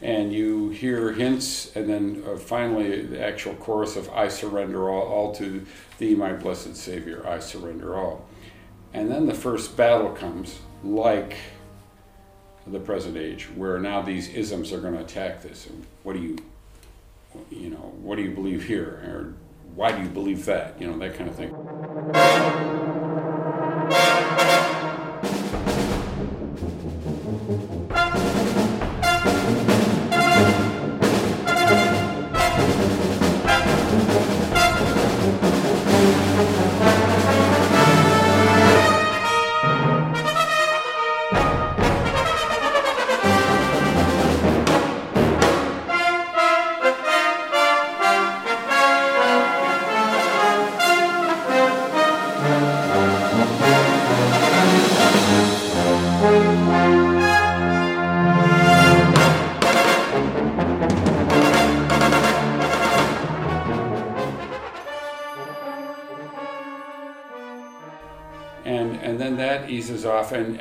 and you hear hints, and then uh, finally the actual chorus of "I surrender all, all to Thee, my blessed Savior, I surrender all," and then the first battle comes, like the present age, where now these isms are going to attack this. What do you, you know, what do you believe here? Or why do you believe that? You know, that kind of thing.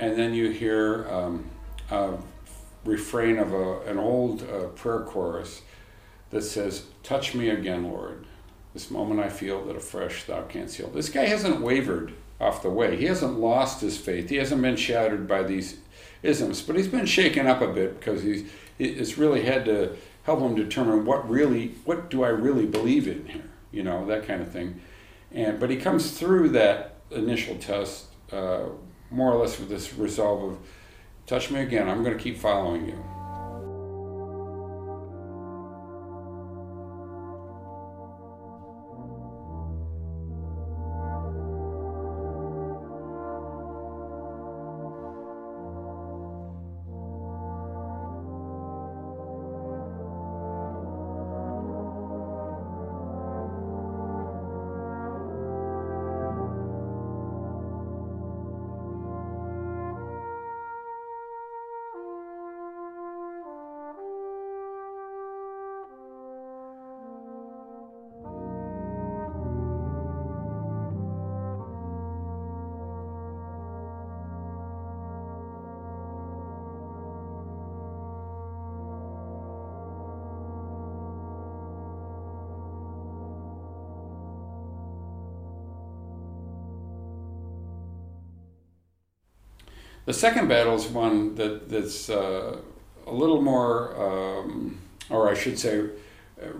And, then you hear um, a refrain of a, an old uh, prayer chorus that says, Touch me again, Lord. This moment I feel that afresh thou canst heal. This guy hasn't wavered off the way. He hasn't lost his faith. He hasn't been shattered by these isms, but he's been shaken up a bit because he's it's really had to help him determine what really what do I really believe in here, you know, that kind of thing. And but he comes through that initial test uh, more or less with this resolve of touch me again, I'm going to keep following you. The second battle is one that, that's uh, a little more, um, or I should say,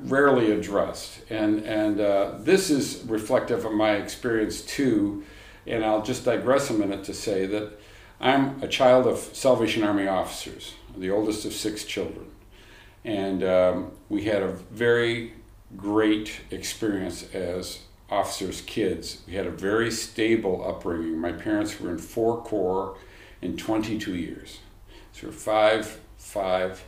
rarely addressed. And, and uh, this is reflective of my experience too. And I'll just digress a minute to say that I'm a child of Salvation Army officers, the oldest of six children. And um, we had a very great experience as officers' kids. We had a very stable upbringing. My parents were in four corps in 22 years. So five, five,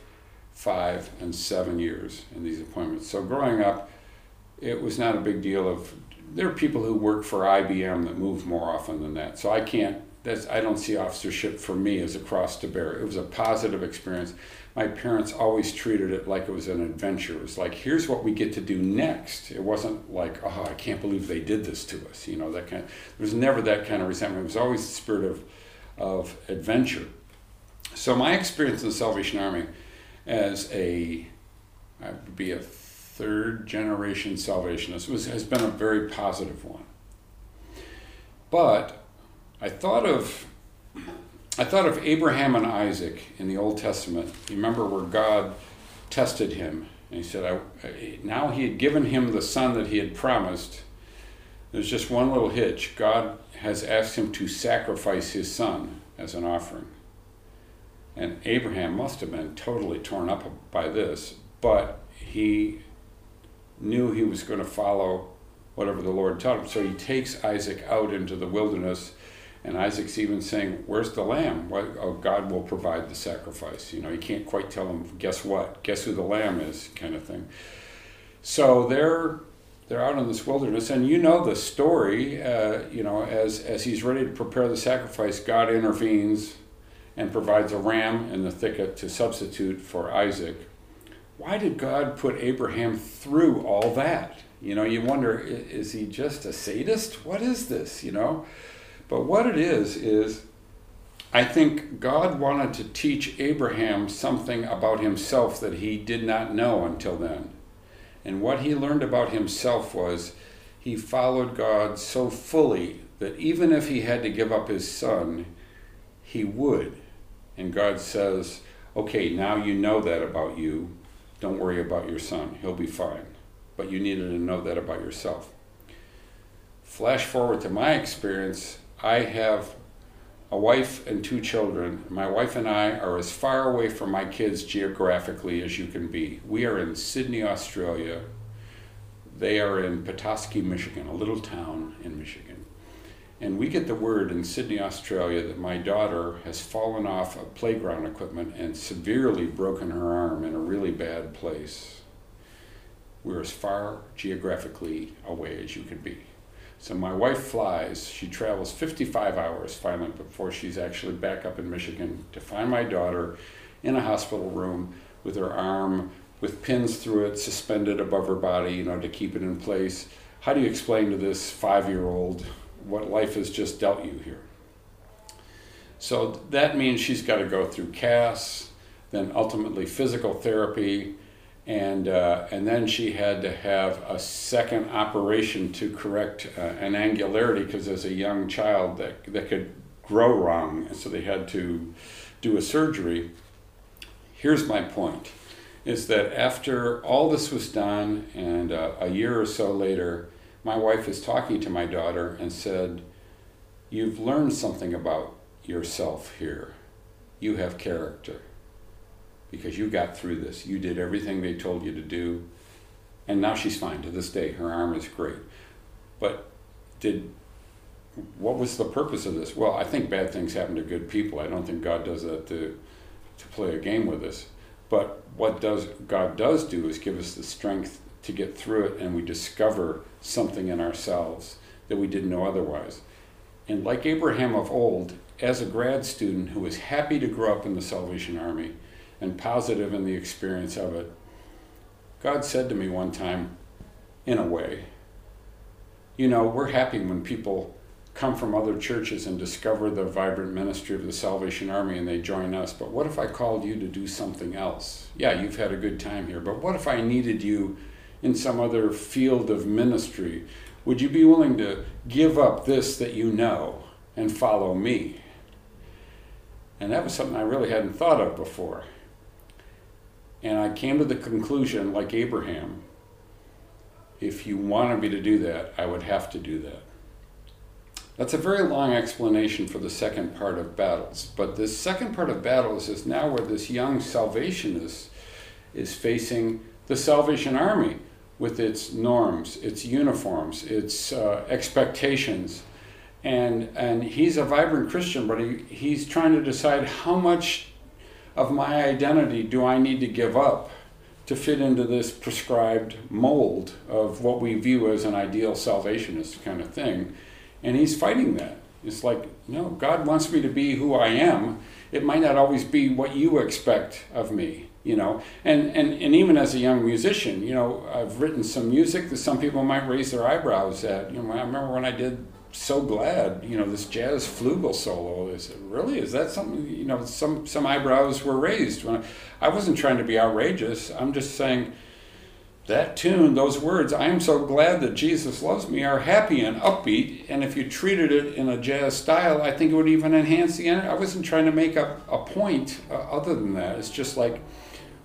five, and seven years in these appointments. So growing up, it was not a big deal of there are people who work for IBM that move more often than that. So I can't that's I don't see officership for me as a cross to bear. It was a positive experience. My parents always treated it like it was an adventure. It was like here's what we get to do next. It wasn't like oh I can't believe they did this to us. You know that kind. Of, there was never that kind of resentment. It was always the spirit of of adventure. So my experience in the Salvation Army as a I would be a third generation salvationist was has been a very positive one. But I thought of I thought of Abraham and Isaac in the Old Testament. You remember where God tested him, and He said, I, "Now He had given him the son that He had promised." There's just one little hitch. God has asked him to sacrifice his son as an offering. And Abraham must have been totally torn up by this, but he knew he was going to follow whatever the Lord taught him. So he takes Isaac out into the wilderness, and Isaac's even saying, Where's the lamb? Well, oh, God will provide the sacrifice. You know, he can't quite tell him, Guess what? Guess who the lamb is, kind of thing. So they're they're out in this wilderness, and you know the story. Uh, you know, as as he's ready to prepare the sacrifice, God intervenes and provides a ram in the thicket to substitute for Isaac. Why did God put Abraham through all that? You know, you wonder, is he just a sadist? What is this? You know, but what it is is. I think God wanted to teach Abraham something about himself that he did not know until then. And what he learned about himself was he followed God so fully that even if he had to give up his son, he would. And God says, okay, now you know that about you. Don't worry about your son. He'll be fine. But you needed to know that about yourself. Flash forward to my experience, I have a wife and two children. My wife and I are as far away from my kids geographically as you can be. We are in Sydney, Australia. They are in Petoskey, Michigan, a little town in Michigan. And we get the word in Sydney, Australia that my daughter has fallen off of playground equipment and severely broken her arm in a really bad place. We're as far geographically away as you can be. So my wife flies. She travels 55 hours finally before she's actually back up in Michigan to find my daughter in a hospital room with her arm with pins through it suspended above her body, you know, to keep it in place. How do you explain to this five year old what life has just dealt you here? So that means she's got to go through CAS, then ultimately physical therapy, and uh, and then she had to have a second operation to correct uh, an angularity because as a young child that that could grow wrong, and so they had to do a surgery. Here's my point: is that after all this was done, and uh, a year or so later, my wife is talking to my daughter and said, "You've learned something about yourself here. You have character." Because you got through this. You did everything they told you to do. And now she's fine to this day. Her arm is great. But did what was the purpose of this? Well, I think bad things happen to good people. I don't think God does that to to play a game with us. But what does God does do is give us the strength to get through it and we discover something in ourselves that we didn't know otherwise. And like Abraham of old, as a grad student who was happy to grow up in the Salvation Army, and positive in the experience of it. God said to me one time, in a way, you know, we're happy when people come from other churches and discover the vibrant ministry of the Salvation Army and they join us. But what if I called you to do something else? Yeah, you've had a good time here, but what if I needed you in some other field of ministry? Would you be willing to give up this that you know and follow me? And that was something I really hadn't thought of before. And I came to the conclusion, like Abraham, if you wanted me to do that, I would have to do that. That's a very long explanation for the second part of battles. But this second part of battles is now where this young salvationist is facing the Salvation Army with its norms, its uniforms, its uh, expectations. And, and he's a vibrant Christian, but he, he's trying to decide how much of my identity do I need to give up to fit into this prescribed mold of what we view as an ideal salvationist kind of thing? And he's fighting that. It's like, no, God wants me to be who I am. It might not always be what you expect of me you know and, and and even as a young musician you know i've written some music that some people might raise their eyebrows at you know i remember when i did so glad, you know, this jazz flugel solo. Is really is that something? You know, some some eyebrows were raised when I, I wasn't trying to be outrageous. I'm just saying that tune, those words, I am so glad that Jesus loves me, are happy and upbeat. And if you treated it in a jazz style, I think it would even enhance the end. I wasn't trying to make a, a point uh, other than that. It's just like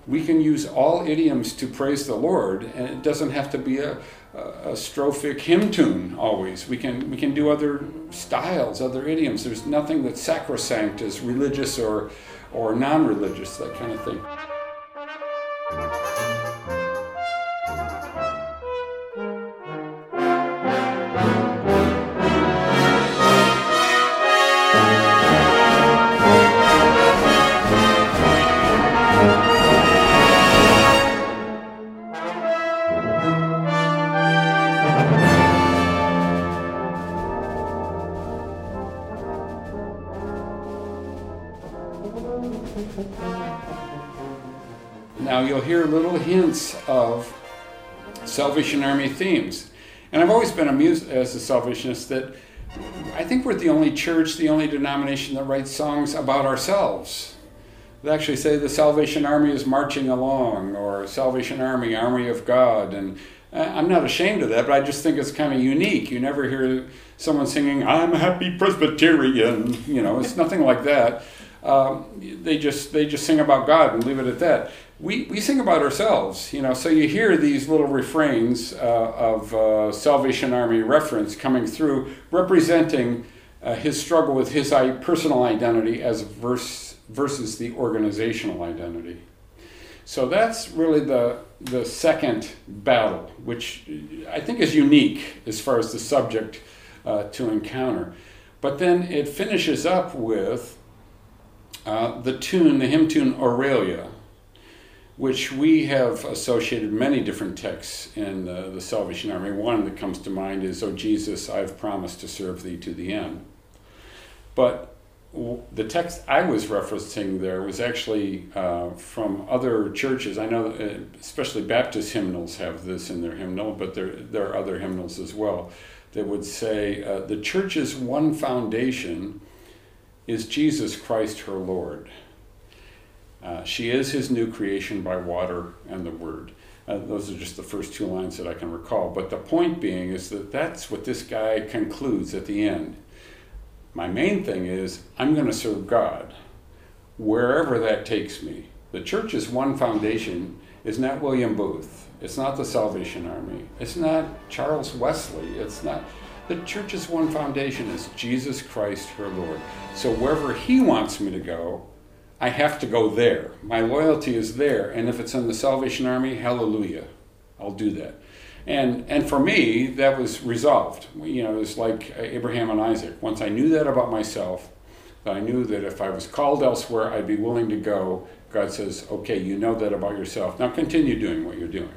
we can use all idioms to praise the Lord, and it doesn't have to be a, a strophic hymn tune always. We can we can do other styles, other idioms. There's nothing that's sacrosanct as religious or or non-religious, that kind of thing. Themes. And I've always been amused as a Salvationist that I think we're the only church, the only denomination that writes songs about ourselves. They actually say the Salvation Army is marching along, or Salvation Army, Army of God. And I'm not ashamed of that, but I just think it's kind of unique. You never hear someone singing, I'm a happy Presbyterian. You know, it's nothing like that. Um, they just they just sing about God and leave it at that. We, we sing about ourselves, you know. So you hear these little refrains uh, of uh, Salvation Army reference coming through, representing uh, his struggle with his personal identity as verse, versus the organizational identity. So that's really the the second battle, which I think is unique as far as the subject uh, to encounter. But then it finishes up with uh, the tune, the hymn tune Aurelia, which we have associated many different texts in the, Salvation Army. One that comes to mind is, "O Jesus, I've promised to serve thee to the end." But the text I was referencing there was actually uh, from other churches. I know, uh, especially Baptist hymnals have this in their hymnal, but there there are other hymnals as well that would say uh, the church's one foundation is Jesus Christ her Lord. Uh, she is his new creation by water and the word. Uh, those are just the first two lines that I can recall. But the point being is that that's what this guy concludes at the end. My main thing is I'm going to serve God wherever that takes me. The church's one foundation is not William Booth. It's not the Salvation Army. It's not Charles Wesley. It's not. The church's one foundation is Jesus Christ, her Lord. So wherever He wants me to go, I have to go there. My loyalty is there. And if it's in the Salvation Army, hallelujah. I'll do that. And, and for me, that was resolved. You know, it was like Abraham and Isaac. Once I knew that about myself, that I knew that if I was called elsewhere, I'd be willing to go. God says, okay, you know that about yourself. Now continue doing what you're doing.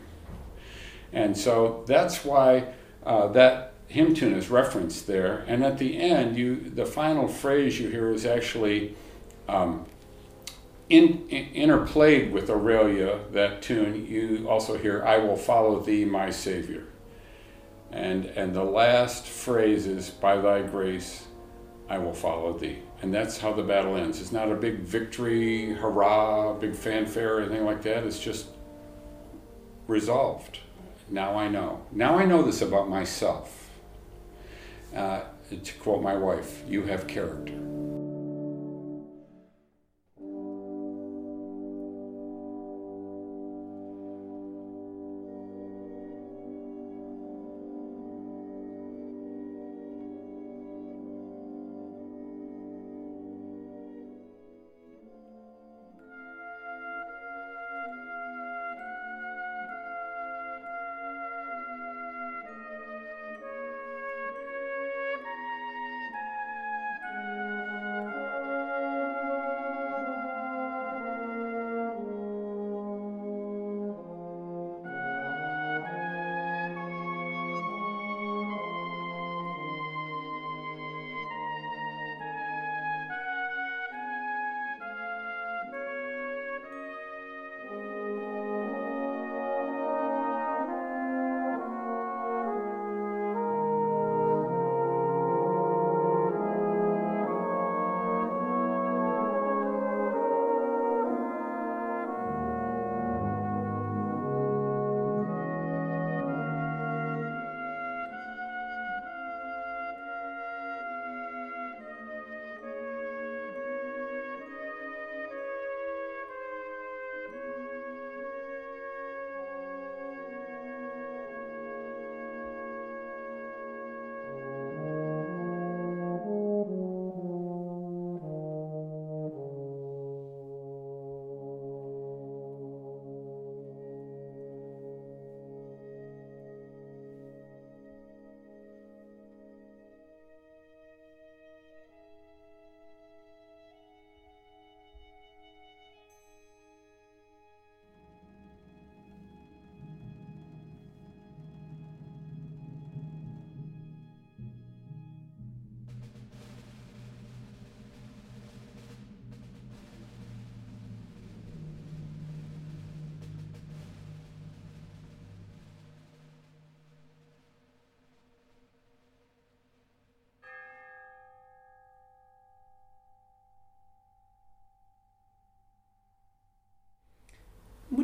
And so that's why uh, that hymn tune is referenced there. And at the end, you the final phrase you hear is actually um, in, in, interplayed with Aurelia, that tune. You also hear, I will follow thee, my Savior. And, and the last phrase is, by thy grace, I will follow thee. And that's how the battle ends. It's not a big victory, hurrah, big fanfare, or anything like that. It's just resolved. Now I know. Now I know this about myself. Uh, to quote my wife, you have character.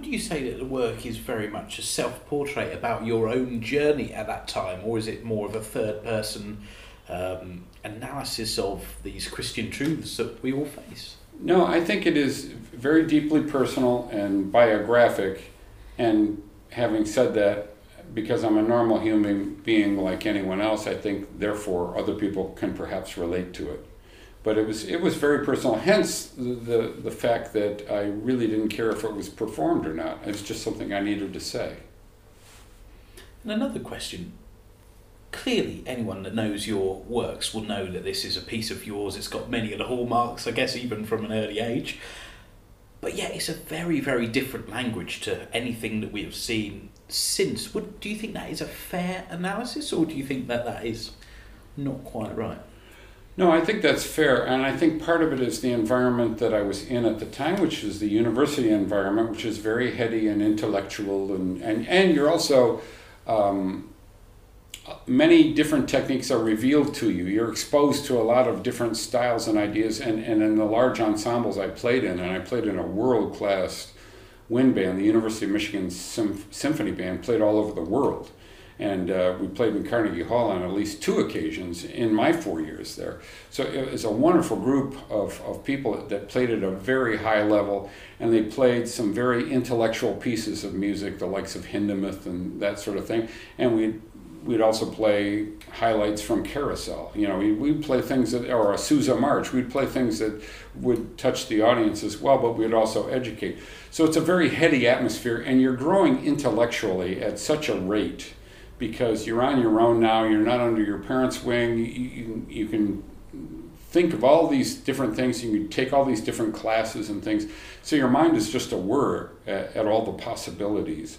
Would you say that the work is very much a self portrait about your own journey at that time, or is it more of a third person um, analysis of these Christian truths that we all face? No, I think it is very deeply personal and biographic. And having said that, because I'm a normal human being like anyone else, I think therefore other people can perhaps relate to it but it was it was very personal. Hence the, the, the fact that I really didn't care if it was performed or not. It was just something I needed to say. And another question. Clearly, anyone that knows your works will know that this is a piece of yours. It's got many of the hallmarks, I guess, even from an early age. But yet, it's a very, very different language to anything that we have seen since. Would, do you think that is a fair analysis, or do you think that that is not quite right? No, I think that's fair. And I think part of it is the environment that I was in at the time, which is the university environment, which is very heady and intellectual. And, and, and you're also um, many different techniques are revealed to you. You're exposed to a lot of different styles and ideas. And, and in the large ensembles I played in, and I played in a world class wind band, the University of Michigan Sym- Symphony Band, played all over the world. And uh, we played in Carnegie Hall on at least two occasions in my four years there. So it was a wonderful group of, of people that played at a very high level, and they played some very intellectual pieces of music, the likes of Hindemith and that sort of thing. And we we'd also play highlights from Carousel. You know, we, we'd play things that, or a Sousa March, we'd play things that would touch the audience as well, but we'd also educate. So it's a very heady atmosphere, and you're growing intellectually at such a rate because you're on your own now, you're not under your parents' wing, you, you, you can think of all these different things, you can take all these different classes and things. So your mind is just a whir at, at all the possibilities.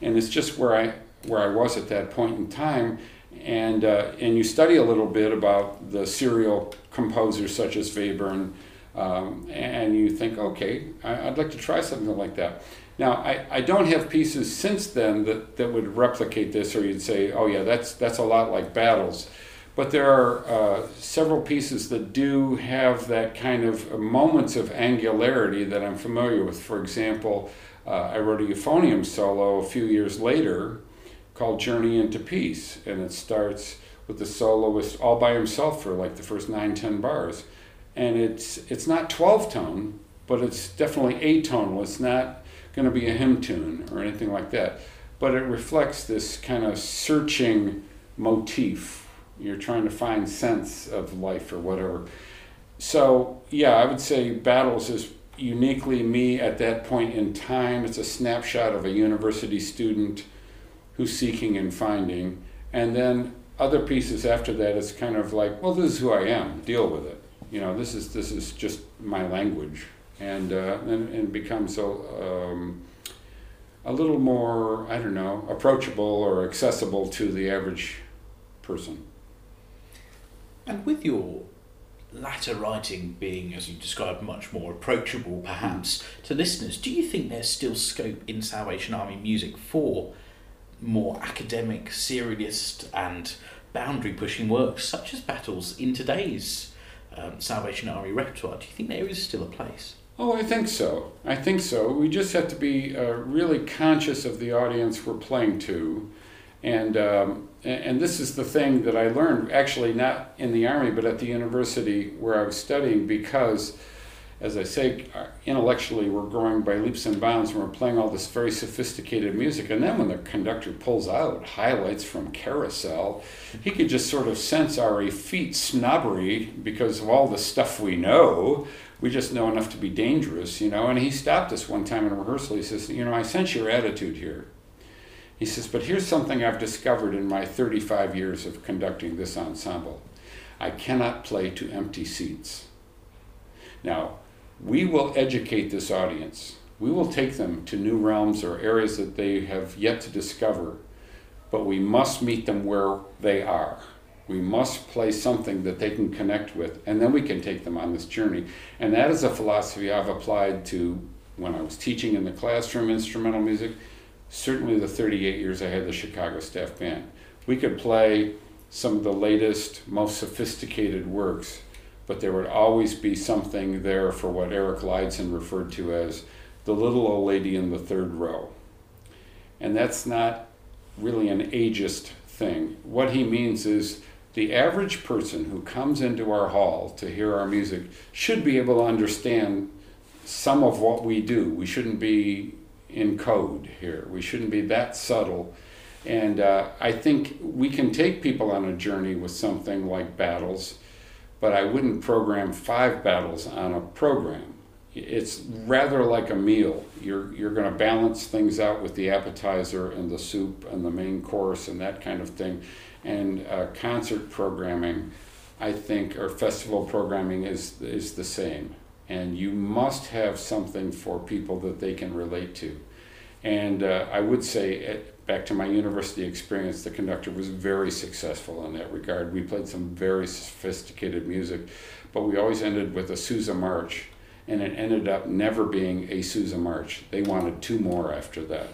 And it's just where I, where I was at that point in time. And, uh, and you study a little bit about the serial composers such as Webern, um, and you think, okay, I, would like to try something like that. Now, I, I don't have pieces since then that, that would replicate this, or you'd say, oh, yeah, that's, that's a lot like Battles. But there are uh, several pieces that do have that kind of moments of angularity that I'm familiar with. For example, uh, I wrote a euphonium solo a few years later called Journey into Peace, and it starts with the soloist all by himself for like the first nine, ten bars. And it's it's not twelve tone, but it's definitely atonal. It's not going to be a hymn tune or anything like that. But it reflects this kind of searching motif. You're trying to find sense of life or whatever. So yeah, I would say Battles is uniquely me at that point in time. It's a snapshot of a university student who's seeking and finding. And then other pieces after that, it's kind of like, well, this is who I am. Deal with it. You know, this is this is just my language, and uh, and, and becomes a um, a little more I don't know approachable or accessible to the average person. And with your latter writing being, as you described, much more approachable perhaps mm. to listeners, do you think there's still scope in Salvation Army music for more academic, serialist, and boundary pushing works such as Battles in today's um, Salvation Army repertoire? Do you think there is still a place? Oh, I think so. I think so. We just have to be uh, really conscious of the audience we're playing to. And, um, and this is the thing that I learned actually not in the Army, but at the university where I was studying because as I say, uh, intellectually we're growing by leaps and bounds and we're playing all this very sophisticated music. And then when the conductor pulls out highlights from Carousel, he could just sort of sense our effete snobbery because of all the stuff we know. We just know enough to be dangerous, you know. And he stopped us one time in rehearsal. He says, You know, I sense your attitude here. He says, But here's something I've discovered in my 35 years of conducting this ensemble I cannot play to empty seats. Now, we will educate this audience. We will take them to new realms or areas that they have yet to discover, but we must meet them where they are. We must play something that they can connect with, and then we can take them on this journey. And that is a philosophy I've applied to when I was teaching in the classroom instrumental music, certainly the 38 years I had the Chicago Staff Band. We could play some of the latest, most sophisticated works but there would always be something there for what Erik Leidzén referred to as the little old lady in the third row. And that's not really an ageist thing. What he means is the average person who comes into our hall to hear our music should be able to understand some of what we do. We shouldn't be in code here, we shouldn't be that subtle. And uh, I think we can take people on a journey with something like battles but I wouldn't program five battles on a program. It's rather like a meal. You're, you're going to balance things out with the appetizer and the soup and the main course and that kind of thing. And uh, concert programming, I think, or festival programming is, is the same. And you must have something for people that they can relate to. And uh, I would say, back to my university experience, the conductor was very successful in that regard. We played some very sophisticated music, but we always ended with a Sousa March, and it ended up never being a Sousa March. They wanted two more after that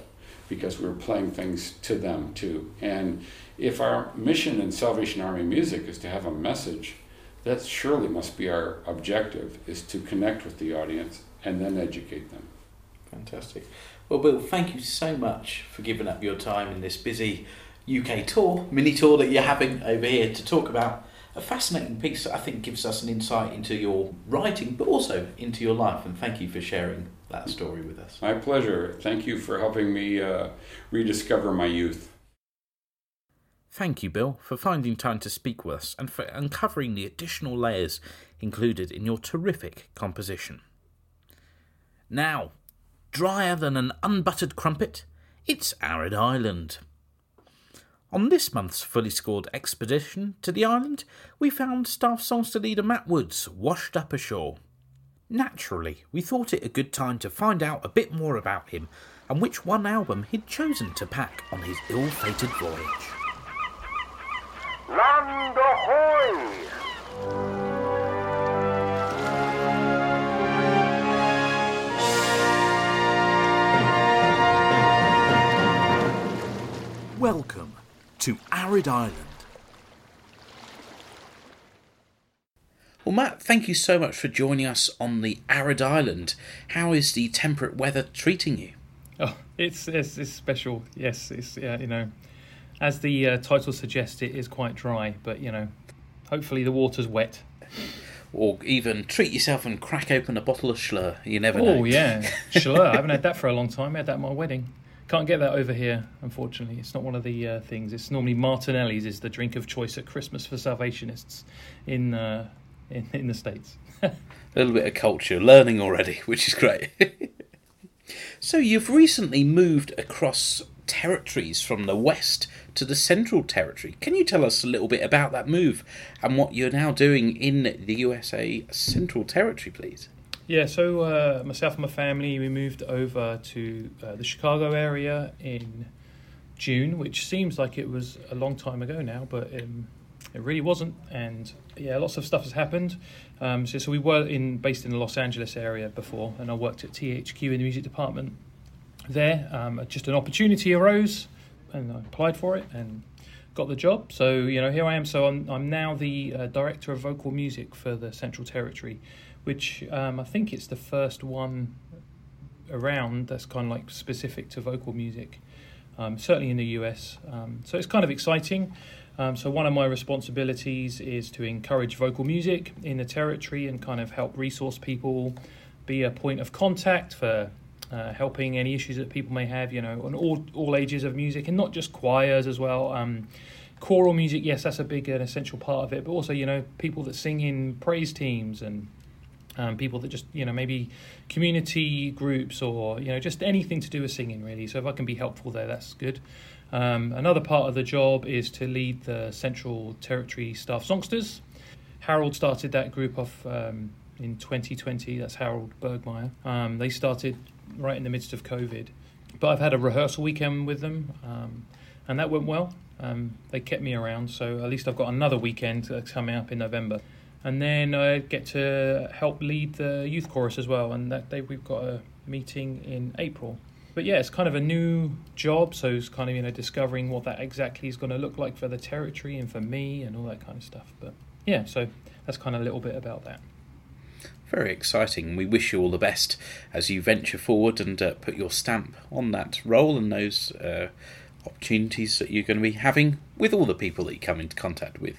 because we were playing things to them too. And if our mission in Salvation Army music is to have a message, that surely must be our objective: is to connect with the audience and then educate them. Fantastic. Well, Bill, thank you so much for giving up your time in this busy UK tour, mini tour that you're having over here to talk about a fascinating piece that I think gives us an insight into your writing, but also into your life. And thank you for sharing that story with us. My pleasure. Thank you for helping me uh, rediscover my youth. Thank you, Bill, for finding time to speak with us and for uncovering the additional layers included in your terrific composition. Now, drier than an unbuttered crumpet, it's Arid Island. On this month's fully scored expedition to the island, we found Staff Songster leader Matt Woods washed up ashore. Naturally, we thought it a good time to find out a bit more about him and which one album he'd chosen to pack on his ill fated voyage. Land ahoy! Welcome to Arid Island. Well, Matt, thank you so much for joining us on the Arid Island. How is the temperate weather treating you? Oh, it's it's, it's special. Yes, it's uh, you know, as the uh, title suggests, it is quite dry, but you know, hopefully the water's wet. Or even treat yourself and crack open a bottle of Shloer. You never know. Oh yeah, Shloer. I haven't had that for a long time. I had that at my wedding. Can't get that over here, unfortunately. It's not one of the uh, things. It's normally Martinelli's is the drink of choice at Christmas for Salvationists in uh, in, in the states. A little bit of culture, learning already, which is great. so, you've recently moved across territories from the west to the central territory. Can you tell us a little bit about that move and what you're now doing in the USA Central Territory, please? Yeah, so uh, myself and my family we moved over to uh, the Chicago area in June, which seems like it was a long time ago now, but um, it really wasn't. And yeah, lots of stuff has happened. Um, so, so we were in based in the Los Angeles area before, and I worked at THQ in the music department there. Um, just an opportunity arose, and I applied for it and got the job. So you know, here I am. So I'm I'm now the uh, director of vocal music for the Central Territory which um, I think it's the first one around that's kind of like specific to vocal music, um, certainly in the US. Um, so it's kind of exciting. Um, so one of my responsibilities is to encourage vocal music in the territory and kind of help resource people, be a point of contact for uh, helping any issues that people may have, you know, on all all ages of music and not just choirs as well. Um, choral music, yes, that's a big and essential part of it, but also you know people that sing in praise teams and um, people that just you know maybe community groups or you know just anything to do with singing really. So if I can be helpful there, that's good. Um, another part of the job is to lead the Central Territory Staff Songsters. Harold started that group off um, in 2020. That's Harold Burgmayer. Um, they started right in the midst of COVID, but I've had a rehearsal weekend with them, um, and that went well. Um, they kept me around, so at least I've got another weekend coming up in November and then I get to help lead the youth chorus as well. And that day we've got a meeting in April. But yeah, it's kind of a new job, so it's kind of you know discovering what that exactly is going to look like for the territory and for me and all that kind of stuff. But yeah, so that's kind of a little bit about that. Very exciting. We wish you all the best as you venture forward and uh, put your stamp on that role and those uh, opportunities that you're going to be having with all the people that you come into contact with.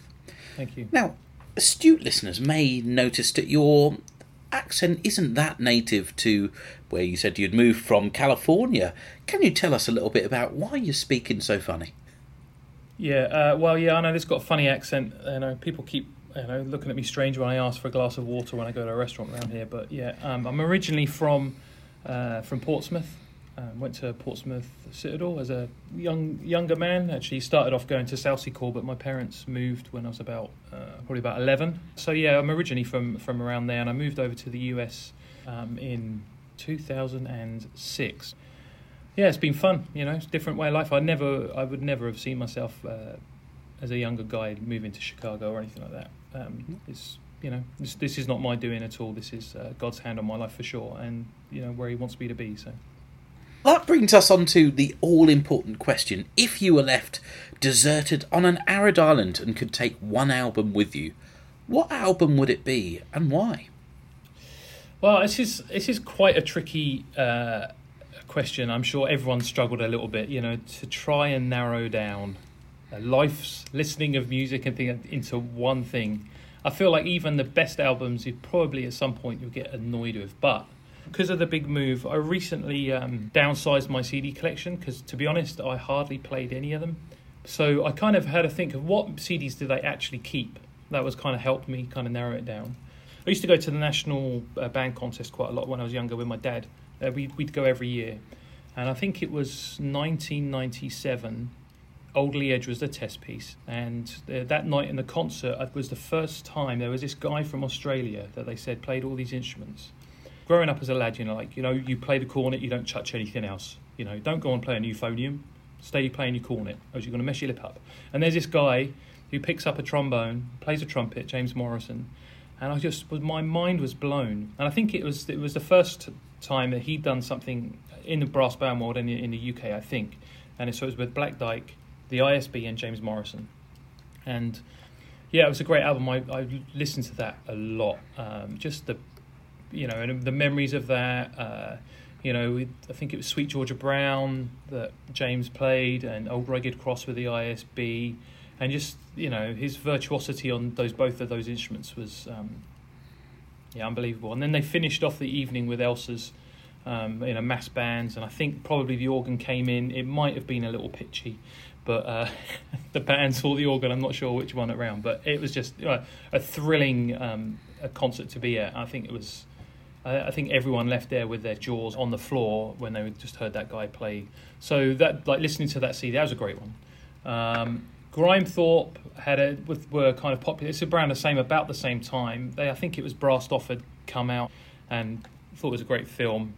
Thank you. Now, astute listeners may notice that your accent isn't that native to where you said you'd moved from California. Can you tell us a little bit about why you're speaking so funny? Yeah, uh, well, yeah, I know this got a funny accent. You know, people keep you know looking at me strange when I ask for a glass of water when I go to a restaurant around here. But yeah, um, I'm originally from uh, from Portsmouth, um, went to Portsmouth Citadel as a young younger man. Actually, started off going to Southsea Corps, but my parents moved when I was about uh, probably about eleven. So yeah, I'm originally from from around there, and I moved over to the US um, in 2006. Yeah, it's been fun. You know, it's a different way of life. I never, I would never have seen myself uh, as a younger guy moving to Chicago or anything like that. Um, it's you know, this, this is not my doing at all. This is uh, God's hand on my life for sure, and you know where He wants me to be. So. That brings us on to the all important question. If you were left deserted on an arid island and could take one album with you, what album would it be and why? Well, this is this is quite a tricky uh, question. I'm sure everyone struggled a little bit, you know, to try and narrow down life's listening of music and thing into one thing. I feel like even the best albums, you probably at some point you'll get annoyed with. But because of the big move, I recently um, downsized my CD collection because, to be honest, I hardly played any of them. So I kind of had to think of what CDs did I actually keep. That was kind of helped me kind of narrow it down. I used to go to the national uh, band contest quite a lot when I was younger with my dad. Uh, we'd, we'd go every year. And I think it was 1997. Old Edge was the test piece. And uh, that night in the concert it was the first time there was this guy from Australia that they said played all these instruments. Growing up as a lad, you know, like, you know, you play the cornet, you don't touch anything else. You know, don't go and play a euphonium. Stay playing your cornet, or you're going to mess your lip up. And there's this guy who picks up a trombone, plays a trumpet, James Morrison, and I just was my mind was blown. And I think it was it was the first time that he'd done something in the brass band world in the UK, I think. And so it was with Black Dyke, the ISB, and James Morrison. And yeah, it was a great album. I, I listened to that a lot. Um, just the you know and the memories of that. Uh, you know, I think it was Sweet Georgia Brown that James played, and Old Ragged Cross with the ISB and just you know his virtuosity on those both of those instruments was um, yeah unbelievable. And then they finished off the evening with Elsa's um, in a mass bands, and I think probably the organ came in. It might have been a little pitchy, but uh, the band saw the organ. I'm not sure which one around, but it was just a thrilling um, a concert to be at. I think it was. I think everyone left there with their jaws on the floor when they just heard that guy play. So that, like listening to that CD, that was a great one. Um, Grimethorpe had a were kind of popular. It's around the same, about the same time. They, I think it was Brassed Off had come out, and thought it was a great film.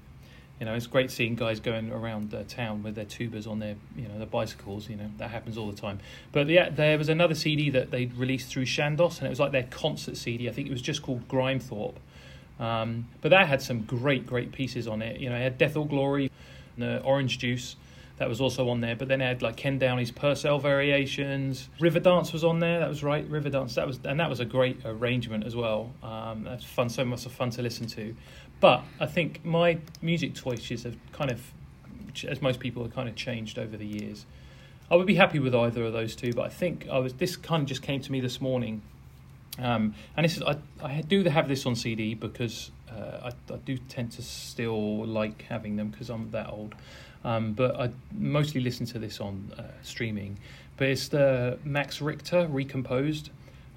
You know, it's great seeing guys going around uh, town with their tubas on their, you know, their bicycles. You know, that happens all the time. But yeah, there was another CD that they released through Chandos, and it was like their concert CD. I think it was just called Grimethorpe. Um, but that had some great, great pieces on it. You know, it had Death or Glory, the Orange Juice that was also on there. But then it had like Ken Downey's Purcell variations. Riverdance was on there. That was right, Riverdance. That was and that was a great arrangement as well. Um, that's fun, so much fun to listen to. But I think my music choices have kind of, as most people, have kind of changed over the years. I would be happy with either of those two, but I think I was. This kind of just came to me this morning, um, and this is I, I do have this on CD because uh, I, I do tend to still like having them because I'm that old. Um, but I mostly listen to this on uh, streaming. But it's the Max Richter recomposed,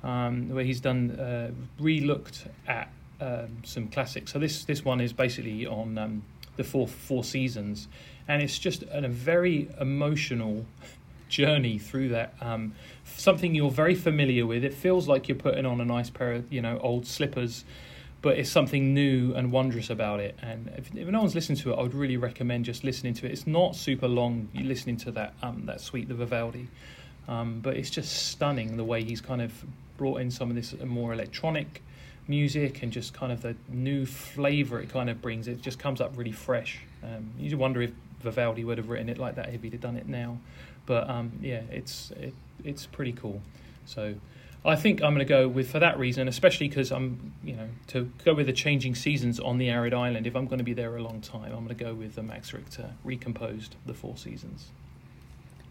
um, where he's done uh, re-looked at um, some classics. So this this one is basically on um, the four four seasons, and it's just a very emotional journey through that. Um, something you're very familiar with. It feels like you're putting on a nice pair of you know old slippers but it's something new and wondrous about it. And if, if, no one's listened to it, I would really recommend just listening to it. It's not super long. You listening to that um, that suite, the Vivaldi, um, but it's just stunning the way he's kind of brought in some of this more electronic music and just kind of the new flavour it kind of brings. It just comes up really fresh. Um, you wonder if Vivaldi would have written it like that if he'd have done it now. But um, yeah, it's it, it's pretty cool. So I think I'm going to go with for that reason, especially because I'm, you know, to go with the changing seasons on the arid island. If I'm going to be there a long time, I'm going to go with the Max Richter recomposed the four seasons.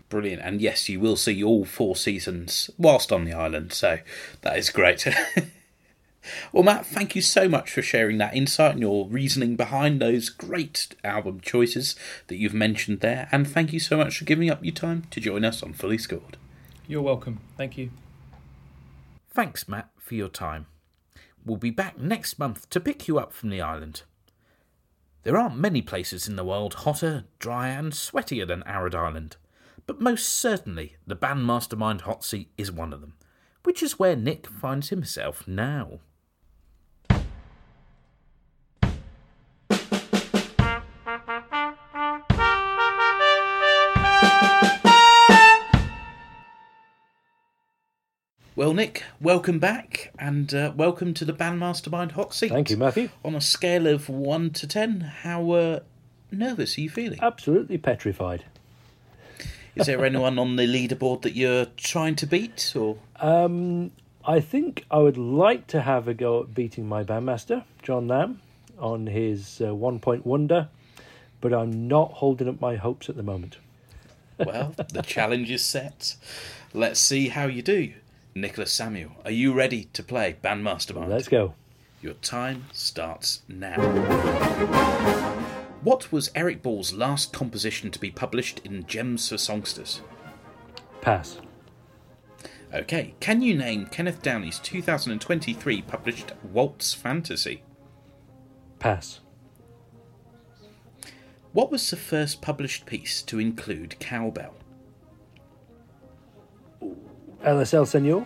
Brilliant, and yes, you will see all four seasons whilst on the island, so that is great. well, Matt, thank you so much for sharing that insight and your reasoning behind those great album choices that you've mentioned there, and thank you so much for giving up your time to join us on Fully Scored. You're welcome. Thank you. Thanks, Matt, for your time. We'll be back next month to pick you up from the island. There aren't many places in the world hotter, drier, and sweatier than Arid Island, but most certainly the Bandmastermind Hot Seat is one of them, which is where Nick finds himself now. Well, Nick, welcome back and uh, welcome to the Bandmastermind Hot Seat. Thank you, Matthew. On a scale of 1 to 10, how uh, nervous are you feeling? Absolutely petrified. Is there anyone on the leaderboard that you're trying to beat, or Um, I think I would like to have a go at beating my bandmaster, John Lam, on his uh, one point wonder, but I'm not holding up my hopes at the moment. well, the challenge is set. Let's see how you do. Nicholas Samuel, are you ready to play Band Mastermind? Let's go. Your time starts now. What was Eric Ball's last composition to be published in Gems for Songsters? Pass. Okay, can you name Kenneth Downey's 2023 published Waltz Fantasy? Pass. What was the first published piece to include cowbell? LSL Senor.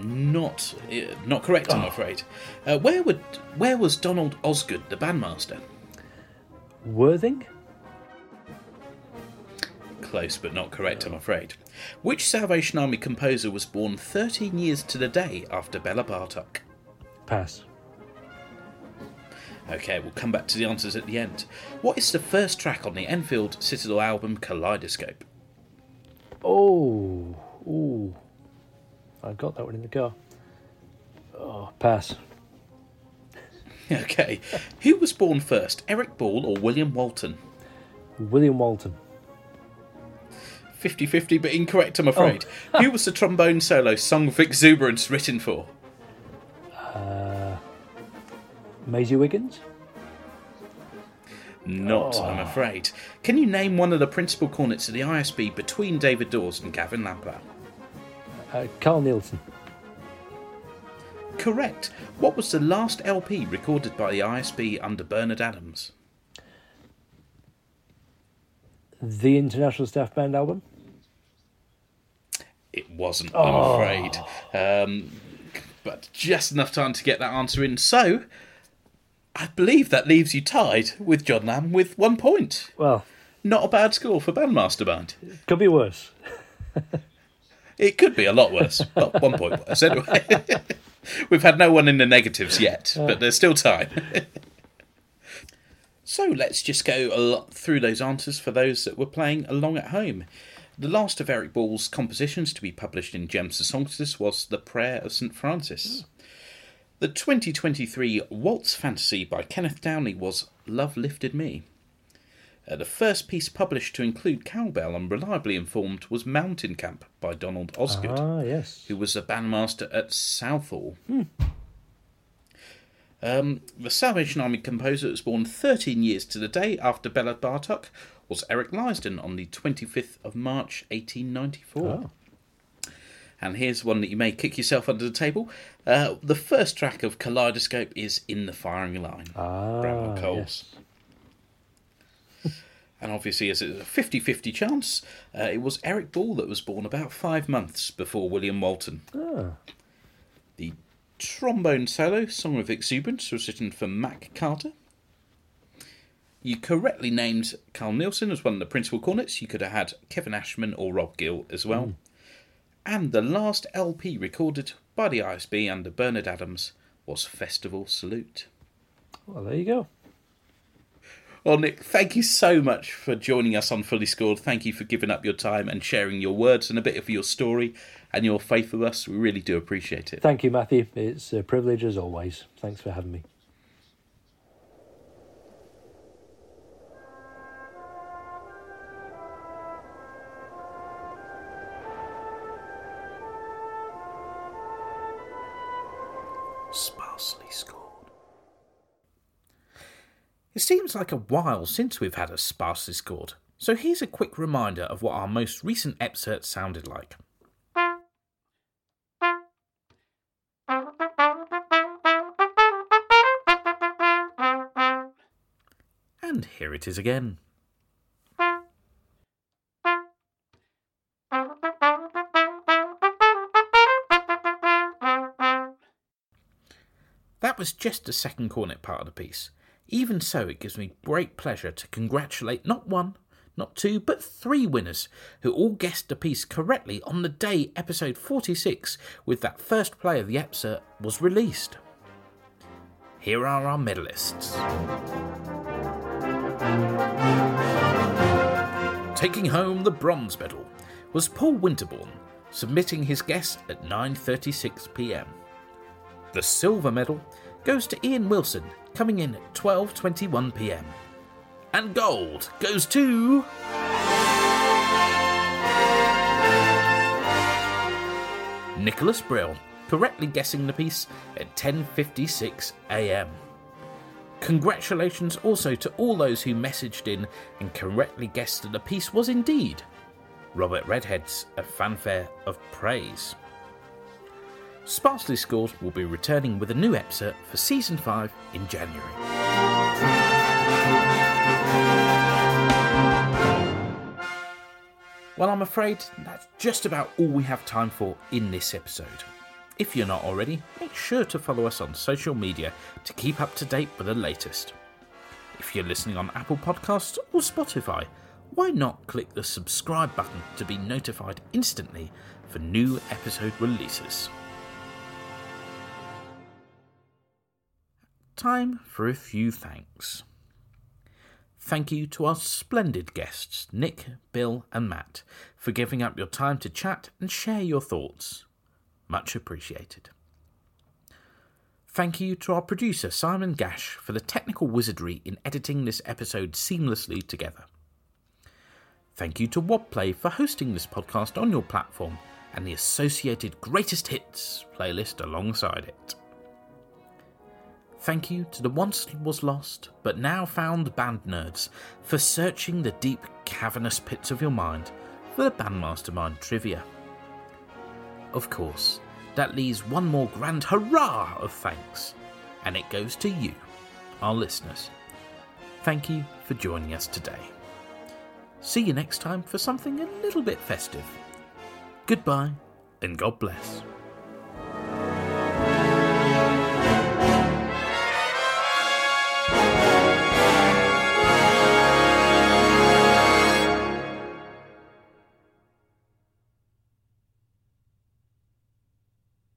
Not, uh, not correct, I'm afraid. Uh, where would, where was Donald Osgood, the bandmaster? Worthing. Close, but not correct, I'm afraid. Which Salvation Army composer was born 13 years to the day after Bela Bartok? Pass. Okay, we'll come back to the answers at the end. What is the first track on the Enfield Citadel album Kaleidoscope? Oh. Ooh. I got that one in the car. Oh, pass. Okay, who was born first, Eric Ball or William Walton? William Walton. 50 50, but incorrect, I'm oh. afraid. who was the trombone solo Song of Exuberance written for? Uh, Maisie Wiggins. Not, I'm afraid. Can you name one of the principal cornets of the ISB between David Dawes and Gavin Lampard? Uh, Carl Nielsen. Correct. What was the last LP recorded by the ISB under Bernard Adams? The International Staff Band album. It wasn't, I'm afraid. Um, but just enough time to get that answer in. So, I believe that leaves you tied with John Lam with one point. Well, Not a bad score for Bandmaster Band. could be worse. It could be a lot worse. but one point worse, anyway. We've had no one in the negatives yet, uh. but there's still time. so let's just go a lot through those answers for those that were playing along at home. The last of Eric Ball's compositions to be published in Gems of Songsters was The Prayer of St. Francis. Hmm. The 2023 Waltz Fantasy by Kenneth Downey was Love Lifted Me. Uh, the first piece published to include cowbell and reliably informed was Mountain Camp by Donald Osgood, Ah, yes. who was a bandmaster at Southall. Um, the Salvation Army composer that was born 13 years to the day after Bela Bartok was Erik Leidzén on the 25th of March 1894. Oh. And here's one that you may kick yourself under the table. Uh, the first track of Kaleidoscope is In the Firing Line. Ah, Bramwell Coles. yes. And obviously, as it's a 50 50 chance, uh, it was Eric Ball that was born about five months before William Walton. Ah, The trombone solo, Song of Exuberance, was written for Mac Carter. You correctly named Carl Nielsen as one of the principal cornets. You could have had Kevin Ashman or Rob Gill as well. And the last LP recorded by the ISB under Bernard Adams was Festival Salute. well, there you go. Well, Nick, thank you so much for joining us on Fully Scored. Thank you for giving up your time and sharing your words and a bit of your story and your faith with us. We really do appreciate it. Thank you, Matthew. It's a privilege as always. Thanks for having me. It seems like a while since we've had a Sparsely Scored, so here's a quick reminder of what our most recent excerpt sounded like. And here it is again. That was just the second cornet part of the piece. Even so, it gives me great pleasure to congratulate not one, not two, but three winners who all guessed the piece correctly on the day episode 46 with that first play of the excerpt was released. Here are our medalists. Taking home the bronze medal was Paul Winterbourne, submitting his guess at 9:36 p.m. The silver medal goes to Ian Wilson, coming in at 12:21 p.m. And gold goes to Nicholas Brill, correctly guessing the piece at 10:56 a.m. Congratulations also to all those who messaged in and correctly guessed that the piece was indeed Robert Redhead's A Fanfare of Praise. Sparsely Scored will be returning with a new episode for season 5 in January. Well, I'm afraid that's just about all we have time for in this episode. If you're not already, make sure to follow us on social media to keep up to date with the latest. If you're listening on Apple Podcasts or Spotify, why not click the subscribe button to be notified instantly for new episode releases? Time for a few thanks. Thank you to our splendid guests, Nick, Bill, and Matt, for giving up your time to chat and share your thoughts. Much appreciated. Thank you to our producer, Simon Gash, for the technical wizardry in editing this episode seamlessly together. Thank you to Wobplay for hosting this podcast on your platform and the associated greatest hits playlist alongside it. Thank you to the once was lost but now found band nerds for searching the deep, cavernous pits of your mind for the Bandmastermind trivia. Of course, that leaves one more grand hurrah of thanks, and it goes to you, our listeners. Thank you for joining us today. See you next time for something a little bit festive. Goodbye, and God bless.